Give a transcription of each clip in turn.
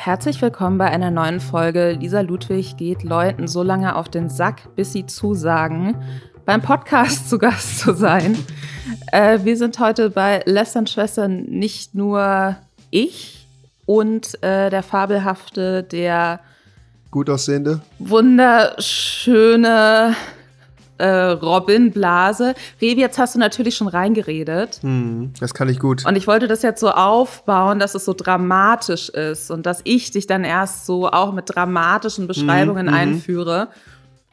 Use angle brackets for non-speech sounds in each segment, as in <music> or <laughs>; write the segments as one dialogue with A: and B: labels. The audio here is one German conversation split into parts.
A: Herzlich willkommen bei einer neuen Folge. Lisa Ludwig geht Leuten so lange auf den Sack, bis sie zusagen, beim Podcast <laughs> zu Gast zu sein. Äh, wir sind heute bei Lästern Schwestern nicht nur ich und äh, der fabelhafte, der
B: gut aussehende,
A: wunderschöne äh, Robin Blase. Revi, jetzt hast du natürlich schon reingeredet.
B: Hm, das kann ich gut.
A: Und ich wollte das jetzt so aufbauen, dass es so dramatisch ist und dass ich dich dann erst so auch mit dramatischen Beschreibungen mhm, einführe.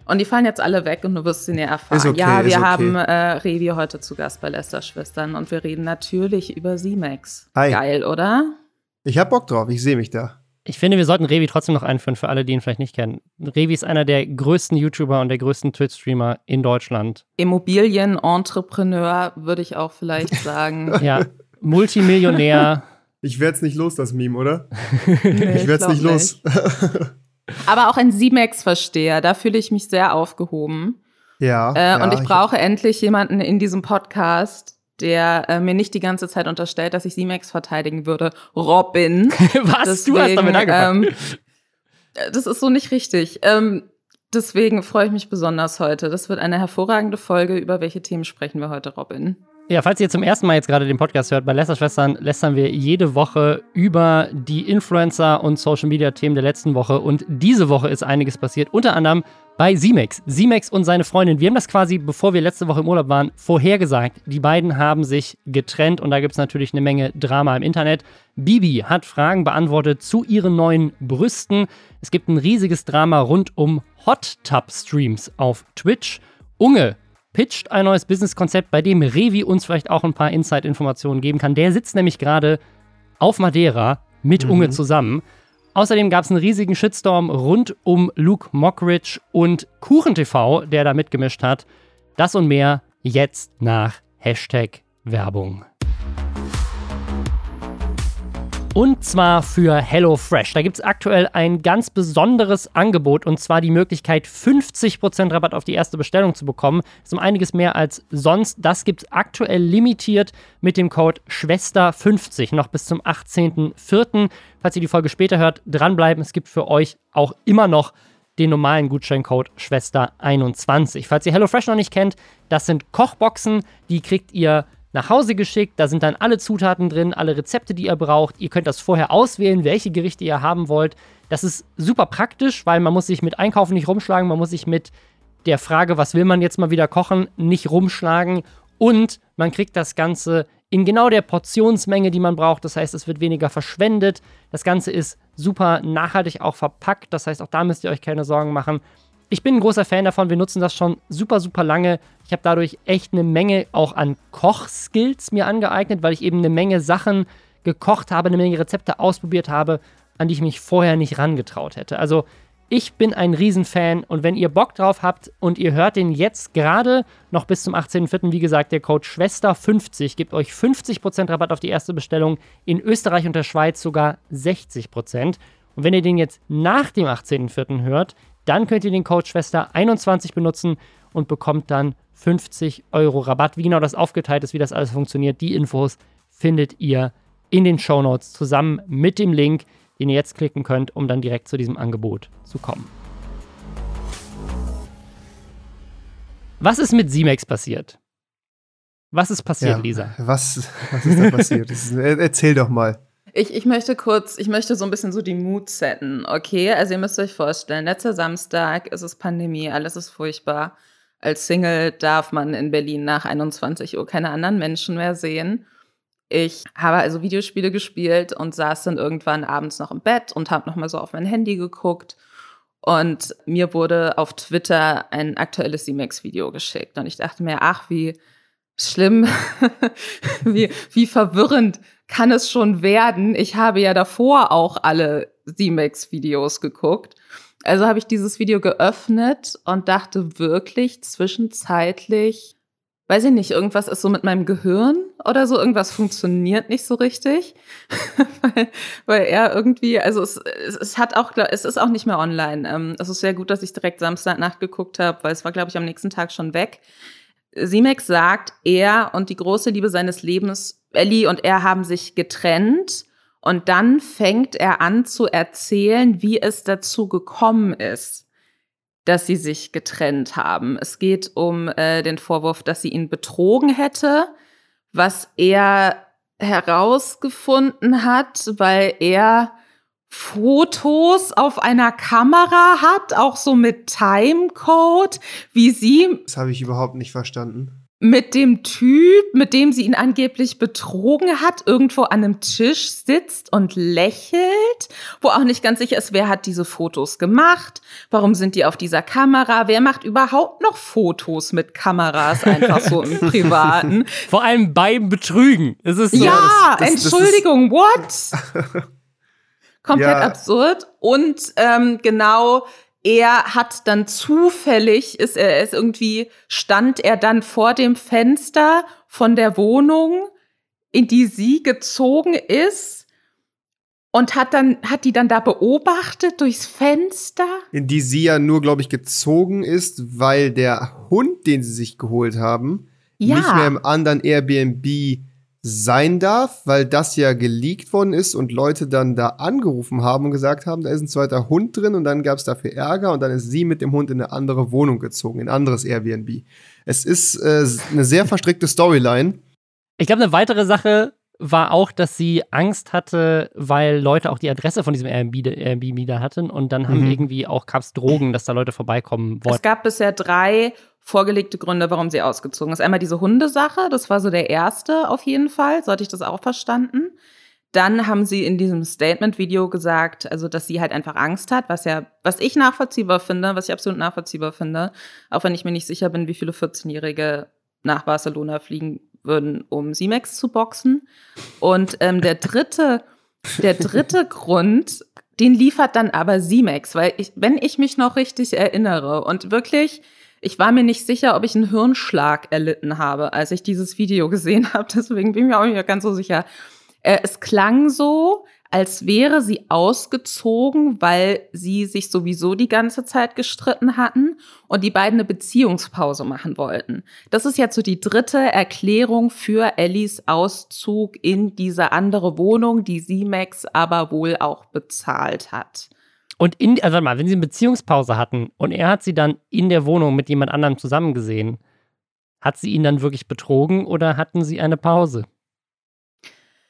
A: Und die fallen jetzt alle weg und du wirst sie näher erfahren.
B: Okay,
A: ja, wir
B: okay.
A: haben äh, Revi heute zu Gast bei Lester Schwestern und wir reden natürlich über C-Max.
B: Hi.
A: Geil, oder?
B: Ich hab Bock drauf, ich sehe mich da.
C: Ich finde, wir sollten Revi trotzdem noch einführen für alle, die ihn vielleicht nicht kennen. Revi ist einer der größten YouTuber und der größten Twitch-Streamer in Deutschland.
A: Immobilien-Entrepreneur, würde ich auch vielleicht <laughs> sagen.
C: ja, Multimillionär. <laughs>
B: Ich werd's nicht los, das Meme, oder? <laughs>
A: Nee,
B: ich werd's
A: glaub
B: nicht los.
A: Aber auch ein C-Max-Versteher, da fühle ich mich sehr aufgehoben.
B: ja.
A: Äh,
B: ja,
A: und ich brauche endlich jemanden in diesem Podcast, der äh, mir nicht die ganze Zeit unterstellt, dass ich C-Max verteidigen würde. Robin. <laughs>
C: Was? du hast damit angefangen.
A: Ähm, das ist so nicht richtig. Ähm, deswegen freue ich mich besonders heute. Das wird eine hervorragende Folge. Über welche Themen sprechen wir heute, Robin?
C: Ja, falls ihr zum ersten Mal jetzt gerade den Podcast hört, bei Lästerschwestern lästern wir jede Woche über die Influencer- und Social-Media-Themen der letzten Woche. Und diese Woche ist einiges passiert, unter anderem bei Simex. Simex und seine Freundin, wir haben das quasi, bevor wir letzte Woche im Urlaub waren, vorhergesagt. Die beiden haben sich getrennt und da gibt es natürlich eine Menge Drama im Internet. Bibi hat Fragen beantwortet zu ihren neuen Brüsten. Es gibt ein riesiges Drama rund um Hot Tub Streams auf Twitch. Unge pitcht ein neues Businesskonzept, bei dem Revi uns vielleicht auch ein paar Inside-Informationen geben kann. Der sitzt nämlich gerade auf Madeira mit
B: Mhm.
C: Unge zusammen. Außerdem gab es einen riesigen Shitstorm rund um Luke Mockridge und KuchenTV, der da mitgemischt hat. Das und mehr jetzt nach Hashtag Werbung. Und zwar für HelloFresh. Da gibt es aktuell ein ganz besonderes Angebot und zwar die Möglichkeit, 50% Rabatt auf die erste Bestellung zu bekommen. Das ist um einiges mehr als sonst. Das gibt es aktuell limitiert mit dem Code Schwester50 noch bis zum 18.04. Falls ihr die Folge später hört, dranbleiben. Es gibt für euch auch immer noch den normalen Gutscheincode Schwester21. Falls ihr HelloFresh noch nicht kennt, das sind Kochboxen, die kriegt ihr nach Hause geschickt. Da sind dann alle Zutaten drin, alle Rezepte, die ihr braucht. Ihr könnt das vorher auswählen, welche Gerichte ihr haben wollt. Das ist super praktisch, weil man muss sich mit Einkaufen nicht rumschlagen, man muss sich mit der Frage, was will man jetzt mal wieder kochen, nicht rumschlagen. Und man kriegt das Ganze in genau der Portionsmenge, die man braucht. Das heißt, es wird weniger verschwendet. Das Ganze ist super nachhaltig auch verpackt. Das heißt, auch da müsst ihr euch keine Sorgen machen. Ich bin ein großer Fan davon. Wir nutzen das schon super, super lange. Ich habe dadurch echt eine Menge auch an Kochskills mir angeeignet, weil ich eben eine Menge Sachen gekocht habe, eine Menge Rezepte ausprobiert habe, an die ich mich vorher nicht rangetraut hätte. Also ich bin ein Riesenfan und wenn ihr Bock drauf habt und ihr hört den jetzt gerade noch bis zum 18.04., wie gesagt, der Code Schwester50 gibt euch 50% Rabatt auf die erste Bestellung, in Österreich und der Schweiz sogar 60%. Und wenn ihr den jetzt nach dem 18.04. hört, dann könnt ihr den Code Schwester21 benutzen und bekommt dann 50 Euro Rabatt. Wie genau das aufgeteilt ist, wie das alles funktioniert, die Infos findet ihr in den Show Notes zusammen mit dem Link, den ihr jetzt klicken könnt, um dann direkt zu diesem Angebot zu kommen. Was ist mit Simex passiert? Was ist passiert,
B: Ja,
C: Lisa?
B: Was, was ist da passiert? Er- <laughs> erzähl doch mal.
A: Ich, ich möchte kurz, ich möchte so ein bisschen so die Mut setten, okay? Also ihr müsst euch vorstellen, letzter Samstag ist es Pandemie, alles ist furchtbar. Als Single darf man in Berlin nach 21 Uhr keine anderen Menschen mehr sehen. Ich habe also Videospiele gespielt und saß dann irgendwann abends noch im Bett und habe noch mal so auf mein Handy geguckt. Und mir wurde auf Twitter ein aktuelles C-Max-Video geschickt. Und ich dachte mir, ach, wie schlimm, <laughs> wie, wie verwirrend kann es schon werden. Ich habe ja davor auch alle C-Max-Videos geguckt. Also habe ich dieses Video geöffnet und dachte wirklich zwischenzeitlich, weiß ich nicht, irgendwas ist so mit meinem Gehirn oder so, irgendwas funktioniert nicht so richtig. <laughs> weil, weil er irgendwie, also es, es, es hat auch, es ist auch nicht mehr online. Ähm, es ist sehr gut, dass ich direkt Samstagnacht geguckt habe, weil es war, glaube ich, am nächsten Tag schon weg. Simex sagt, er und die große Liebe seines Lebens, Ellie und er haben sich getrennt Und dann fängt er an zu erzählen, wie es dazu gekommen ist, dass sie sich getrennt haben. Es geht um äh, den Vorwurf, dass sie ihn betrogen hätte, was er herausgefunden hat, weil er Fotos auf einer Kamera hat, auch so mit Timecode, wie sie.
B: Das habe ich überhaupt nicht verstanden
A: mit dem Typ, mit dem sie ihn angeblich betrogen hat, irgendwo an einem Tisch sitzt und lächelt, wo auch nicht ganz sicher ist, wer hat diese Fotos gemacht, warum sind die auf dieser Kamera, wer macht überhaupt noch Fotos mit Kameras einfach so im <laughs> Privaten.
C: Vor allem beim Betrügen. Es ist so,
A: ja, das, das, Entschuldigung, das what? <laughs> Komplett ja. absurd. Und ähm, genau er hat dann zufällig, ist er ist irgendwie, stand er dann vor dem Fenster von der Wohnung, in die sie gezogen ist und hat dann, hat die dann da beobachtet durchs Fenster?
B: In die sie ja nur, glaube ich, gezogen ist, weil der Hund, den sie sich geholt haben, ja. nicht mehr im anderen Airbnb sein darf, weil das ja geleakt worden ist und Leute dann da angerufen haben und gesagt haben, da ist ein zweiter Hund drin und dann gab es dafür Ärger und dann ist sie mit dem Hund in eine andere Wohnung gezogen, in ein anderes Airbnb. Es ist äh, eine sehr verstrickte Storyline.
C: Ich glaube, eine weitere Sache war auch, dass sie Angst hatte, weil Leute auch die Adresse von diesem Airbnb, Airbnb da hatten und dann haben mhm. irgendwie auch gab es Drogen, dass da Leute vorbeikommen wollten.
A: Es gab bisher drei vorgelegte Gründe, warum sie ausgezogen ist. Einmal diese Hundesache, das war so der erste auf jeden Fall, so hatte ich das auch verstanden. Dann haben sie in diesem Statement-Video gesagt, also dass sie halt einfach Angst hat, was ja, was ich nachvollziehbar finde, was ich absolut nachvollziehbar finde, auch wenn ich mir nicht sicher bin, wie viele 14-Jährige nach Barcelona fliegen würden, um Simex zu boxen. Und ähm, der dritte, der dritte <laughs> Grund, den liefert dann aber Simex, weil ich, wenn ich mich noch richtig erinnere und wirklich ich war mir nicht sicher, ob ich einen Hirnschlag erlitten habe, als ich dieses Video <laughs> gesehen habe. Deswegen bin ich mir auch nicht ganz so sicher. Äh, es klang so, als wäre sie ausgezogen, weil sie sich sowieso die ganze Zeit gestritten hatten und die beiden eine Beziehungspause machen wollten. Das ist jetzt so die dritte Erklärung für Ellis Auszug in diese andere Wohnung, die Simex aber wohl auch bezahlt hat.
C: Und in, also mal, wenn sie eine Beziehungspause hatten und er hat sie dann in der Wohnung mit jemand anderem zusammen gesehen, hat sie ihn dann wirklich betrogen oder hatten sie eine Pause?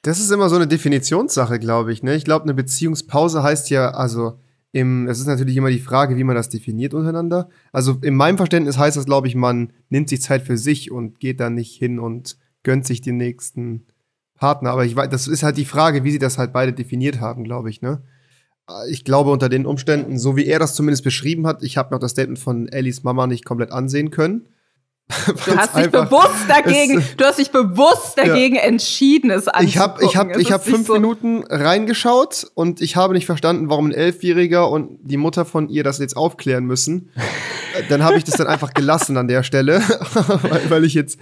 B: Das ist immer so eine Definitionssache, glaube ich. Ne? Ich glaube, eine Beziehungspause heißt ja, also im, es ist natürlich immer die Frage, wie man das definiert untereinander. Also in meinem Verständnis heißt das, glaube ich, man nimmt sich Zeit für sich und geht dann nicht hin und gönnt sich den nächsten Partner. Aber ich weiß, das ist halt die Frage, wie sie das halt beide definiert haben, glaube ich, ne? Ich glaube, unter den Umständen, so wie er das zumindest beschrieben hat, ich habe noch das Statement von Ellies Mama nicht komplett ansehen können. <laughs>
A: Du hast dich bewusst dagegen, es, du hast dich bewusst dagegen ja. entschieden, es anzugucken.
B: Ich habe ich hab, ich hab fünf so Minuten reingeschaut und ich habe nicht verstanden, warum ein Elfjähriger und die Mutter von ihr das jetzt aufklären müssen. Dann habe ich das dann einfach gelassen an der Stelle, <laughs> weil, weil, ich jetzt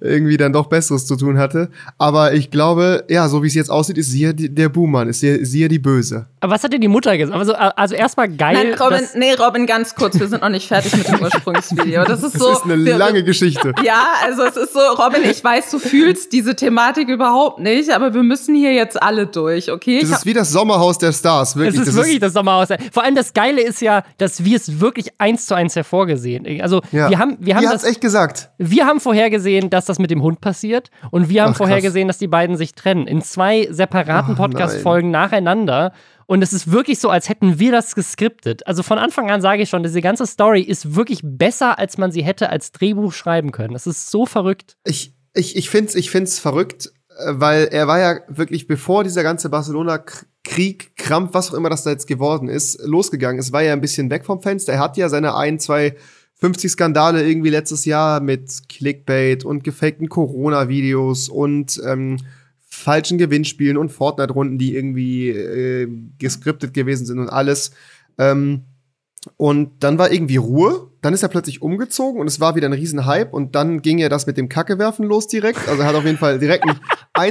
B: irgendwie dann doch Besseres zu tun hatte. Aber ich glaube, ja, so wie es jetzt aussieht, ist sie ja die, der Buhmann, ist sie, sie ja die Böse.
C: Aber was hat denn die Mutter gesagt? Also, also erstmal geil.
A: Nein, Robin, nee, Robin, ganz kurz, wir sind noch nicht fertig mit dem <laughs> Ursprungsvideo. Das ist so.
B: Das ist eine wir, lange Geschichte.
A: Ja, also es ist so, Robin, ich weiß, du fühlst diese Thematik überhaupt nicht, aber wir müssen hier jetzt alle durch, okay?
B: Das ist wie das Sommerhaus der Stars, wirklich.
C: Es ist
B: das
C: wirklich ist das Sommerhaus. Der, vor allem das Geile ist ja, dass wir es wirklich eins zu eins vorgesehen. Also ja. wir haben, wir haben
B: das echt gesagt.
C: Wir haben vorhergesehen, dass das mit dem Hund passiert und wir haben Ach, vorhergesehen, dass die beiden sich trennen in zwei separaten Podcast-Folgen nacheinander. Und es ist wirklich so, als hätten wir das geskriptet. Also von Anfang an sage ich schon, diese ganze Story ist wirklich besser, als man sie hätte als Drehbuch schreiben können. Das ist so verrückt.
B: Ich, ich, ich finde es ich find's verrückt, äh, weil er war ja wirklich, bevor dieser ganze Barcelona-Krieg, Krampf, was auch immer das da jetzt geworden ist, losgegangen ist, war ja ein bisschen weg vom Fenster. Er hat ja seine ein, zwei 50 Skandale irgendwie letztes Jahr mit Clickbait und gefakten Corona-Videos und ähm, falschen Gewinnspielen und Fortnite-Runden, die irgendwie äh, geskriptet gewesen sind und alles. Ähm, und dann war irgendwie Ruhe. Dann ist er plötzlich umgezogen und es war wieder ein Riesenhype. Und dann ging ja das mit dem Kackewerfen los direkt. Also er hat auf jeden Fall direkt einen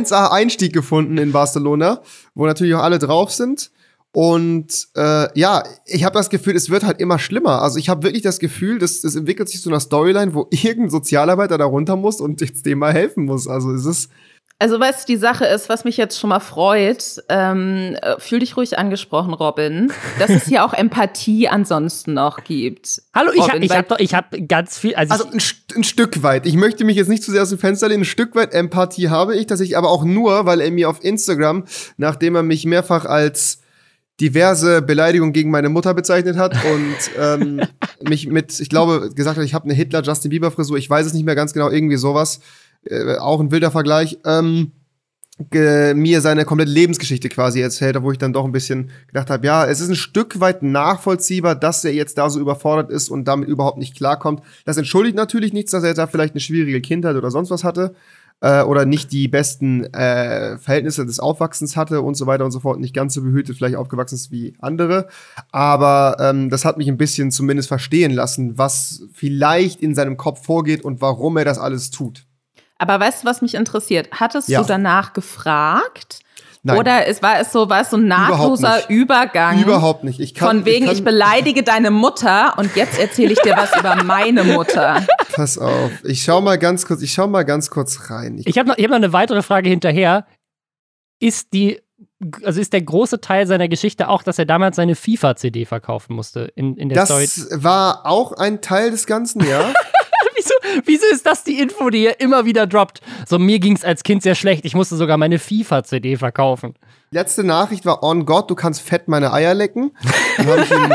B: <laughs> 1A-Einstieg gefunden in Barcelona, wo natürlich auch alle drauf sind. Und äh, ja, ich habe das Gefühl, es wird halt immer schlimmer. Also ich habe wirklich das Gefühl, dass es entwickelt sich zu einer Storyline, wo <laughs> irgendein Sozialarbeiter da runter muss und jetzt dem mal helfen muss. Also es ist
A: Also, weißt du, die Sache ist, was mich jetzt schon mal freut, ähm, äh, fühl dich ruhig angesprochen, Robin, dass es hier auch Empathie ansonsten noch gibt.
C: Hallo, ich
A: Robin,
C: habe
A: weil-
C: hab doch, ich habe ganz viel, also,
B: Also ein, ein Stück weit. Ich möchte mich jetzt nicht zu sehr aus dem Fenster lehnen. Ein Stück weit Empathie habe ich, dass ich aber auch nur, weil er mir auf Instagram, nachdem er mich mehrfach als diverse Beleidigungen gegen meine Mutter bezeichnet hat und ähm, <laughs> mich mit, ich glaube, gesagt hat, ich habe eine Hitler-Justin Bieber-Frisur, ich weiß es nicht mehr ganz genau, irgendwie sowas, äh, auch ein wilder Vergleich, ähm, mir seine komplette Lebensgeschichte quasi erzählt, wo ich dann doch ein bisschen gedacht habe, ja, es ist ein Stück weit nachvollziehbar, dass er jetzt da so überfordert ist und damit überhaupt nicht klarkommt. Das entschuldigt natürlich nichts, dass er da vielleicht eine schwierige Kindheit oder sonst was hatte äh, oder nicht die besten äh, Verhältnisse des Aufwachsens hatte und so weiter und so fort, nicht ganz so behütet vielleicht aufgewachsen ist wie andere. Aber ähm, das hat mich ein bisschen zumindest verstehen lassen, was vielleicht in seinem Kopf vorgeht und warum er das alles tut.
A: Aber weißt du, was mich interessiert? Hattest
B: Ja.
A: du danach gefragt?
B: Nein.
A: Oder es war es so, war es so ein nahtloser. Übergang?
B: Überhaupt nicht. Ich kann,
A: Von wegen,
B: ich,
A: ich,
B: kann,
A: beleidige deine Mutter und jetzt erzähle ich dir was über meine Mutter. <laughs>
B: Pass auf. Ich schau mal ganz kurz, ich schau mal ganz kurz rein. Ich,
C: ich habe noch, ich hab noch eine weitere Frage hinterher. Ist die, also ist der große Teil seiner Geschichte auch, dass er damals seine FIFA-CD verkaufen musste in, in der Story?
B: das war auch ein Teil des Ganzen, ja. <laughs>
C: Wieso, wieso ist das die Info, die er immer wieder droppt? So, mir ging's als Kind sehr schlecht. Ich musste sogar meine FIFA-CD verkaufen.
B: Letzte Nachricht war on God, du kannst fett meine Eier lecken. Dann habe ich ihm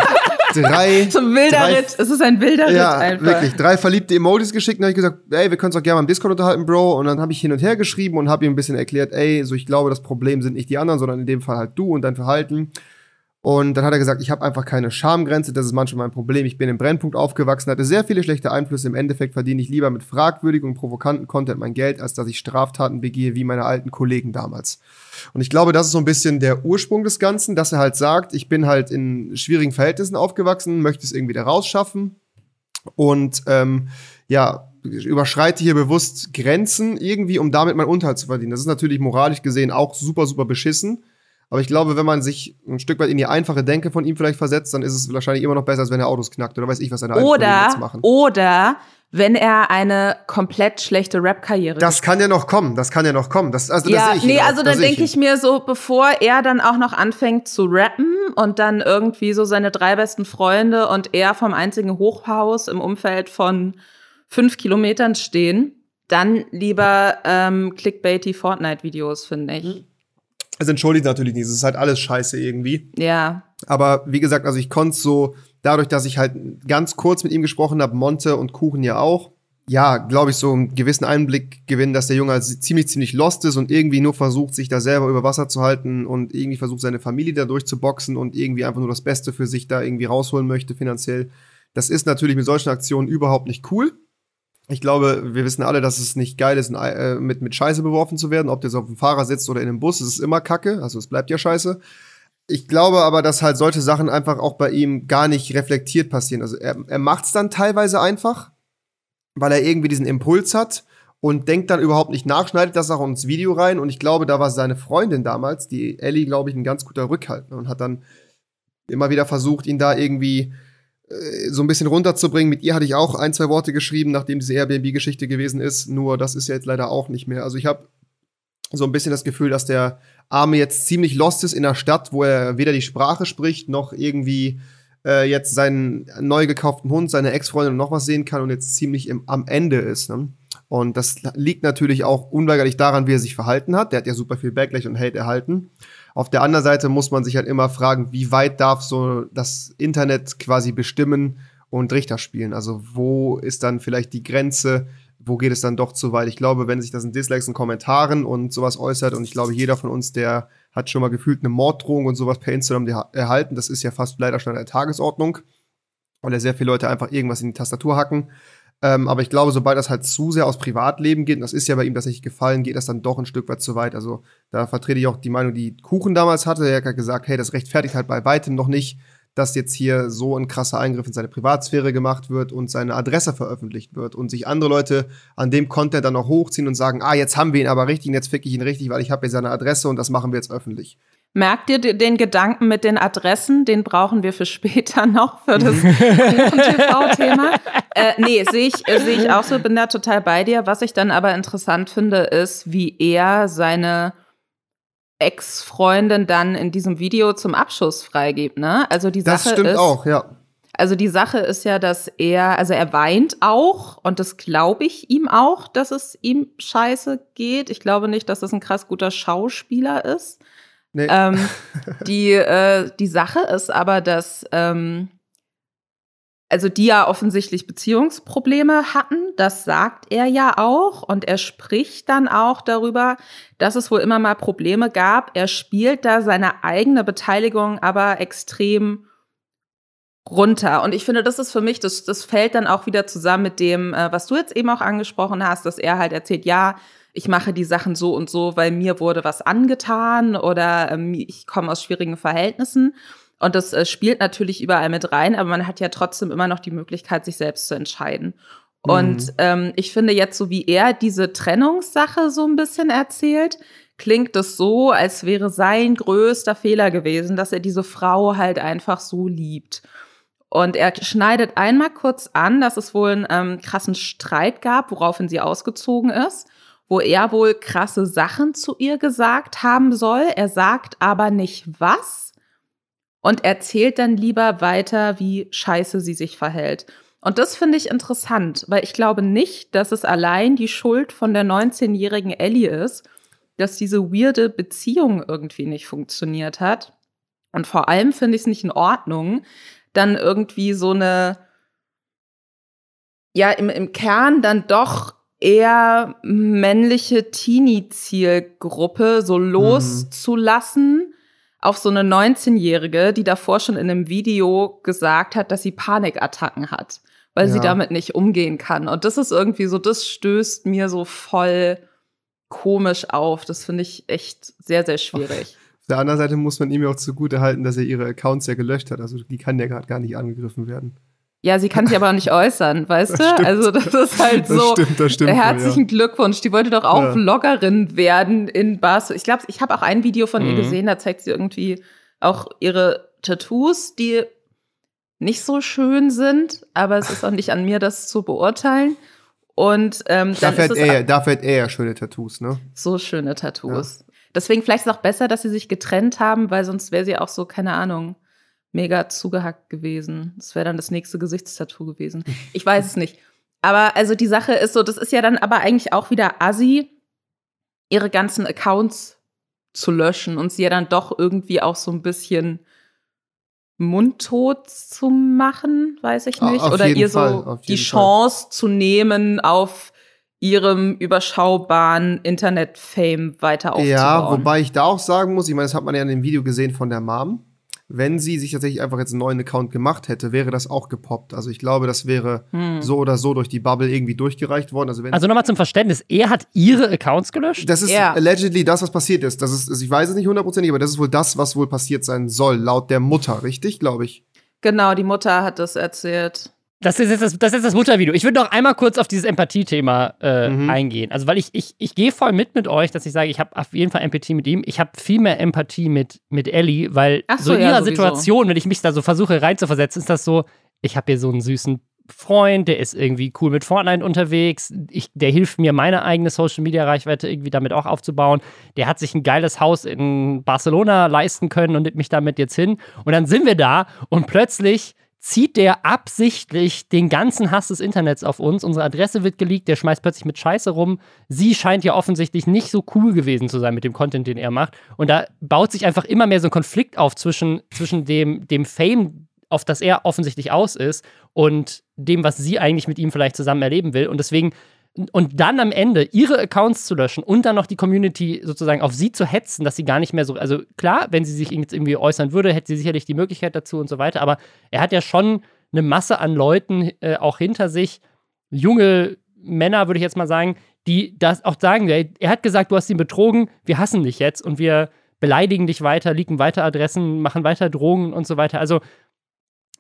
B: <laughs> drei.
A: So ein wilder
B: drei,
A: Ritt. Es ist ein wilder Ritt
B: Ja,
A: einfach.
B: wirklich. Drei verliebte Emojis geschickt und habe ich gesagt, ey, wir können uns auch gerne mal im Discord unterhalten, Bro. Und dann habe ich hin und her geschrieben und habe ihm ein bisschen erklärt, ey, so ich glaube, das Problem sind nicht die anderen, sondern in dem Fall halt du und dein Verhalten. Und dann hat er gesagt, ich habe einfach keine Schamgrenze, das ist manchmal mein Problem. Ich bin im Brennpunkt aufgewachsen, hatte sehr viele schlechte Einflüsse. Im Endeffekt verdiene ich lieber mit fragwürdigem und provokanten Content mein Geld, als dass ich Straftaten begehe wie meine alten Kollegen damals. Und ich glaube, das ist so ein bisschen der Ursprung des Ganzen, dass er halt sagt, ich bin halt in schwierigen Verhältnissen aufgewachsen, möchte es irgendwie da rausschaffen und ähm, ja, überschreite hier bewusst Grenzen irgendwie, um damit meinen Unterhalt zu verdienen. Das ist natürlich moralisch gesehen auch super, super beschissen. Aber ich glaube, wenn man sich ein Stück weit in die einfache Denke von ihm vielleicht versetzt, dann ist es wahrscheinlich immer noch besser, als wenn er Autos knackt oder weiß ich, was seine
A: Oder,
B: jetzt machen.
A: oder wenn er eine komplett schlechte Rap-Karriere
B: Das kann ja noch kommen, das kann ja noch kommen. Das, also, das
A: ja,
B: sehe ich ihn
A: nee,
B: auch,
A: also
B: das
A: dann
B: sehe
A: denke
B: ihn.
A: ich mir so, bevor er dann auch noch anfängt zu rappen und dann irgendwie so seine drei besten Freunde und er vom einzigen Hochhaus im Umfeld von fünf Kilometern stehen, dann lieber ähm, clickbaity Fortnite-Videos, finde ich.
B: Es entschuldigt natürlich nicht, es ist halt alles scheiße irgendwie.
A: Ja.
B: Aber wie gesagt, also ich konnte so, dadurch, dass ich halt ganz kurz mit ihm gesprochen habe, Monte und Kuchen ja auch, ja, glaube ich, so einen gewissen Einblick gewinnen, dass der Junge halt ziemlich, ziemlich lost ist und irgendwie nur versucht, sich da selber über Wasser zu halten und irgendwie versucht, seine Familie da durchzuboxen und irgendwie einfach nur das Beste für sich da irgendwie rausholen möchte finanziell. Das ist natürlich mit solchen Aktionen überhaupt nicht cool. Ich glaube, wir wissen alle, dass es nicht geil ist, äh, mit, mit Scheiße beworfen zu werden. Ob der so auf dem Fahrer sitzt oder in einem Bus, es ist immer Kacke. Also es bleibt ja Scheiße. Ich glaube aber, dass halt solche Sachen einfach auch bei ihm gar nicht reflektiert passieren. Also er, er macht es dann teilweise einfach, weil er irgendwie diesen Impuls hat und denkt dann überhaupt nicht nach, schneidet das auch ins Video rein. Und ich glaube, da war seine Freundin damals, die Ellie, glaube ich, ein ganz guter Rückhalt ne, und hat dann immer wieder versucht, ihn da irgendwie so ein bisschen runterzubringen. Mit ihr hatte ich auch ein, zwei Worte geschrieben, nachdem diese Airbnb-Geschichte gewesen ist. Nur das ist ja jetzt leider auch nicht mehr. Also ich habe so ein bisschen das Gefühl, dass der Arme jetzt ziemlich lost ist in der Stadt, wo er weder die Sprache spricht, noch irgendwie äh, jetzt seinen neu gekauften Hund, seine Ex-Freundin und noch was sehen kann und jetzt ziemlich im, am Ende ist. Ne? Und das liegt natürlich auch unweigerlich daran, wie er sich verhalten hat. Der hat ja super viel Backlash und Hate erhalten. Auf der anderen Seite muss man sich halt immer fragen, wie weit darf so das Internet quasi bestimmen und Richter spielen? Also wo ist dann vielleicht die Grenze? Wo geht es dann doch zu weit? Ich glaube, wenn sich das in Dislikes und Kommentaren und sowas äußert, und ich glaube, jeder von uns, der hat schon mal gefühlt eine Morddrohung und sowas per Instagram erhalten, das ist ja fast leider schon an der Tagesordnung, weil ja sehr viele Leute einfach irgendwas in die Tastatur hacken. Ähm, aber ich glaube, sobald das halt zu sehr aus Privatleben geht, und das ist ja bei ihm nicht gefallen, geht das dann doch ein Stück weit zu weit. Also da vertrete ich auch die Meinung, die Kuchen damals hatte. Er hat gesagt, hey, das rechtfertigt halt bei weitem noch nicht, dass jetzt hier so ein krasser Eingriff in seine Privatsphäre gemacht wird und seine Adresse veröffentlicht wird und sich andere Leute an dem Content dann noch hochziehen und sagen, ah, jetzt haben wir ihn aber richtig und jetzt fick ich ihn richtig, weil ich habe hier seine Adresse und das machen wir jetzt öffentlich.
A: Merkt ihr den Gedanken mit den Adressen? Den brauchen wir für später <laughs> noch, für das Kuchen-TV-Thema. äh, nee, sehe ich, äh, seh ich auch so, bin da total bei dir. Was ich dann aber interessant finde, ist, wie er seine Ex-Freundin dann in diesem Video zum Abschuss freigibt, ne? Also die Sache
B: Das stimmt
A: ist,
B: auch, ja.
A: also die Sache ist ja, dass er, also er weint auch und das glaube ich ihm auch, dass es ihm scheiße geht. Ich glaube nicht, dass das ein krass guter Schauspieler ist.
B: Nee.
A: Ähm, <laughs> die, äh, die Sache ist aber, dass ähm, also die ja offensichtlich Beziehungsprobleme hatten, das sagt er ja auch und er spricht dann auch darüber, dass es wohl immer mal Probleme gab. Er spielt da seine eigene Beteiligung aber extrem runter. Und ich finde, das ist für mich, das, das fällt dann auch wieder zusammen mit dem, äh, was du jetzt eben auch angesprochen hast, dass er halt erzählt, ja, ich mache die Sachen so und so, weil mir wurde was angetan oder ähm, ich komme aus schwierigen Verhältnissen. Und das äh, spielt natürlich überall mit rein, aber man hat ja trotzdem immer noch die Möglichkeit, sich selbst zu entscheiden.
B: Mhm.
A: Und ähm, ich finde jetzt, so wie er diese Trennungssache so ein bisschen erzählt, klingt es so, als wäre sein größter Fehler gewesen, dass er diese Frau halt einfach so liebt. Und er schneidet einmal kurz an, dass es wohl einen ähm, krassen Streit gab, woraufhin sie ausgezogen ist, wo er wohl krasse Sachen zu ihr gesagt haben soll. Er sagt aber nicht was und erzählt dann lieber weiter, wie scheiße sie sich verhält. Und das finde ich interessant, weil ich glaube nicht, dass es allein die Schuld von der 19-jährigen Ellie ist, dass diese weirde Beziehung irgendwie nicht funktioniert hat. Und vor allem finde ich es nicht in Ordnung, dann irgendwie so eine, ja, im, im Kern dann doch eher männliche Teenie-Zielgruppe so loszulassen auf so eine 19-Jährige, die davor schon in einem Video gesagt hat, dass sie Panikattacken hat, weil sie
B: Ja.
A: damit nicht umgehen kann. Und das ist irgendwie so, das stößt mir so voll komisch auf. Das finde ich echt sehr, sehr schwierig. <laughs>
B: Auf der anderen Seite muss man ihm ja auch zugute halten, dass er ihre Accounts ja gelöscht hat. Also die kann ja gerade gar nicht angegriffen werden.
A: Ja, sie kann sich aber auch nicht äußern, <laughs> weißt
B: Das
A: du?
B: stimmt.
A: Also das ist halt
B: Das
A: so.
B: stimmt, das stimmt.
A: Herzlichen Glückwunsch. Die wollte doch auch
B: Ja.
A: Vloggerin werden in Barcelona. Ich glaube, ich habe auch ein Video von ihr
C: Mhm.
A: gesehen, da zeigt sie irgendwie auch ihre Tattoos, die nicht so schön sind, aber es ist auch nicht an mir, das zu beurteilen. Und ähm,
B: Ja. Dafür hat, er, ja- dafür hat er ja schöne Tattoos, ne?
A: so schöne Tattoos. Deswegen vielleicht ist es auch besser, dass sie sich getrennt haben, weil sonst wäre sie auch so, keine Ahnung, mega zugehackt gewesen. Das wäre dann das nächste Gesichtstattoo gewesen. Ich weiß es nicht. Aber also die Sache ist so, das ist ja dann aber eigentlich auch wieder assi, ihre ganzen Accounts zu löschen und sie ja dann doch irgendwie auch so ein bisschen mundtot zu machen, weiß ich nicht.
B: auf
A: Oder ihr so die Chance zu nehmen, auf ihrem überschaubaren Internet-Fame weiter aufzubauen.
B: Ja, wobei ich da auch sagen muss, ich meine, das hat man ja in dem Video gesehen von der Mom. Wenn sie sich tatsächlich einfach jetzt einen neuen Account gemacht hätte, wäre das auch gepoppt. Also ich glaube, das wäre
A: Hm.
B: so oder so durch die Bubble irgendwie durchgereicht worden. Also
C: Also nochmal zum Verständnis, er hat ihre Accounts gelöscht?
B: das ist
A: Ja.
B: allegedly das, was passiert ist. Das ist, also ich weiß es nicht hundertprozentig, aber das ist wohl das, was wohl passiert sein soll, laut der Mutter, richtig, glaube ich.
A: Genau, die Mutter hat das erzählt.
C: Das ist jetzt das, das, ist das Muttervideo. Ich würde noch einmal kurz auf dieses Empathie-Thema äh,
B: Mhm.
C: eingehen. Also, weil ich, ich, ich gehe voll mit mit euch, dass ich sage, ich habe auf jeden Fall Empathie mit ihm. Ich habe viel mehr Empathie mit, mit Ellie, weil
A: Ach
C: so
A: so,
C: in
A: ja,
C: ihrer
A: sowieso.
C: Situation, wenn ich mich da so versuche reinzuversetzen, ist das so, ich habe hier so einen süßen Freund, der ist irgendwie cool mit Fortnite unterwegs. Ich, der hilft mir, meine eigene Social-Media-Reichweite irgendwie damit auch aufzubauen. Der hat sich ein geiles Haus in Barcelona leisten können und nimmt mich damit jetzt hin. Und dann sind wir da und plötzlich zieht der absichtlich den ganzen Hass des Internets auf uns. Unsere Adresse wird geleakt, der schmeißt plötzlich mit Scheiße rum. Sie scheint ja offensichtlich nicht so cool gewesen zu sein mit dem Content, den er macht. Und da baut sich einfach immer mehr so ein Konflikt auf zwischen, zwischen dem, dem Fame, auf das er offensichtlich aus ist, und dem, was sie eigentlich mit ihm vielleicht zusammen erleben will. Und deswegen und dann am Ende ihre Accounts zu löschen und dann noch die Community sozusagen auf sie zu hetzen, dass sie gar nicht mehr so, also klar, wenn sie sich jetzt irgendwie äußern würde, hätte sie sicherlich die Möglichkeit dazu und so weiter, aber er hat ja schon eine Masse an Leuten äh, auch hinter sich, junge Männer, würde ich jetzt mal sagen, die das auch sagen, er hat gesagt, du hast ihn betrogen, wir hassen dich jetzt und wir beleidigen dich weiter, liegen weiter Adressen, machen weiter Drogen und so weiter. Also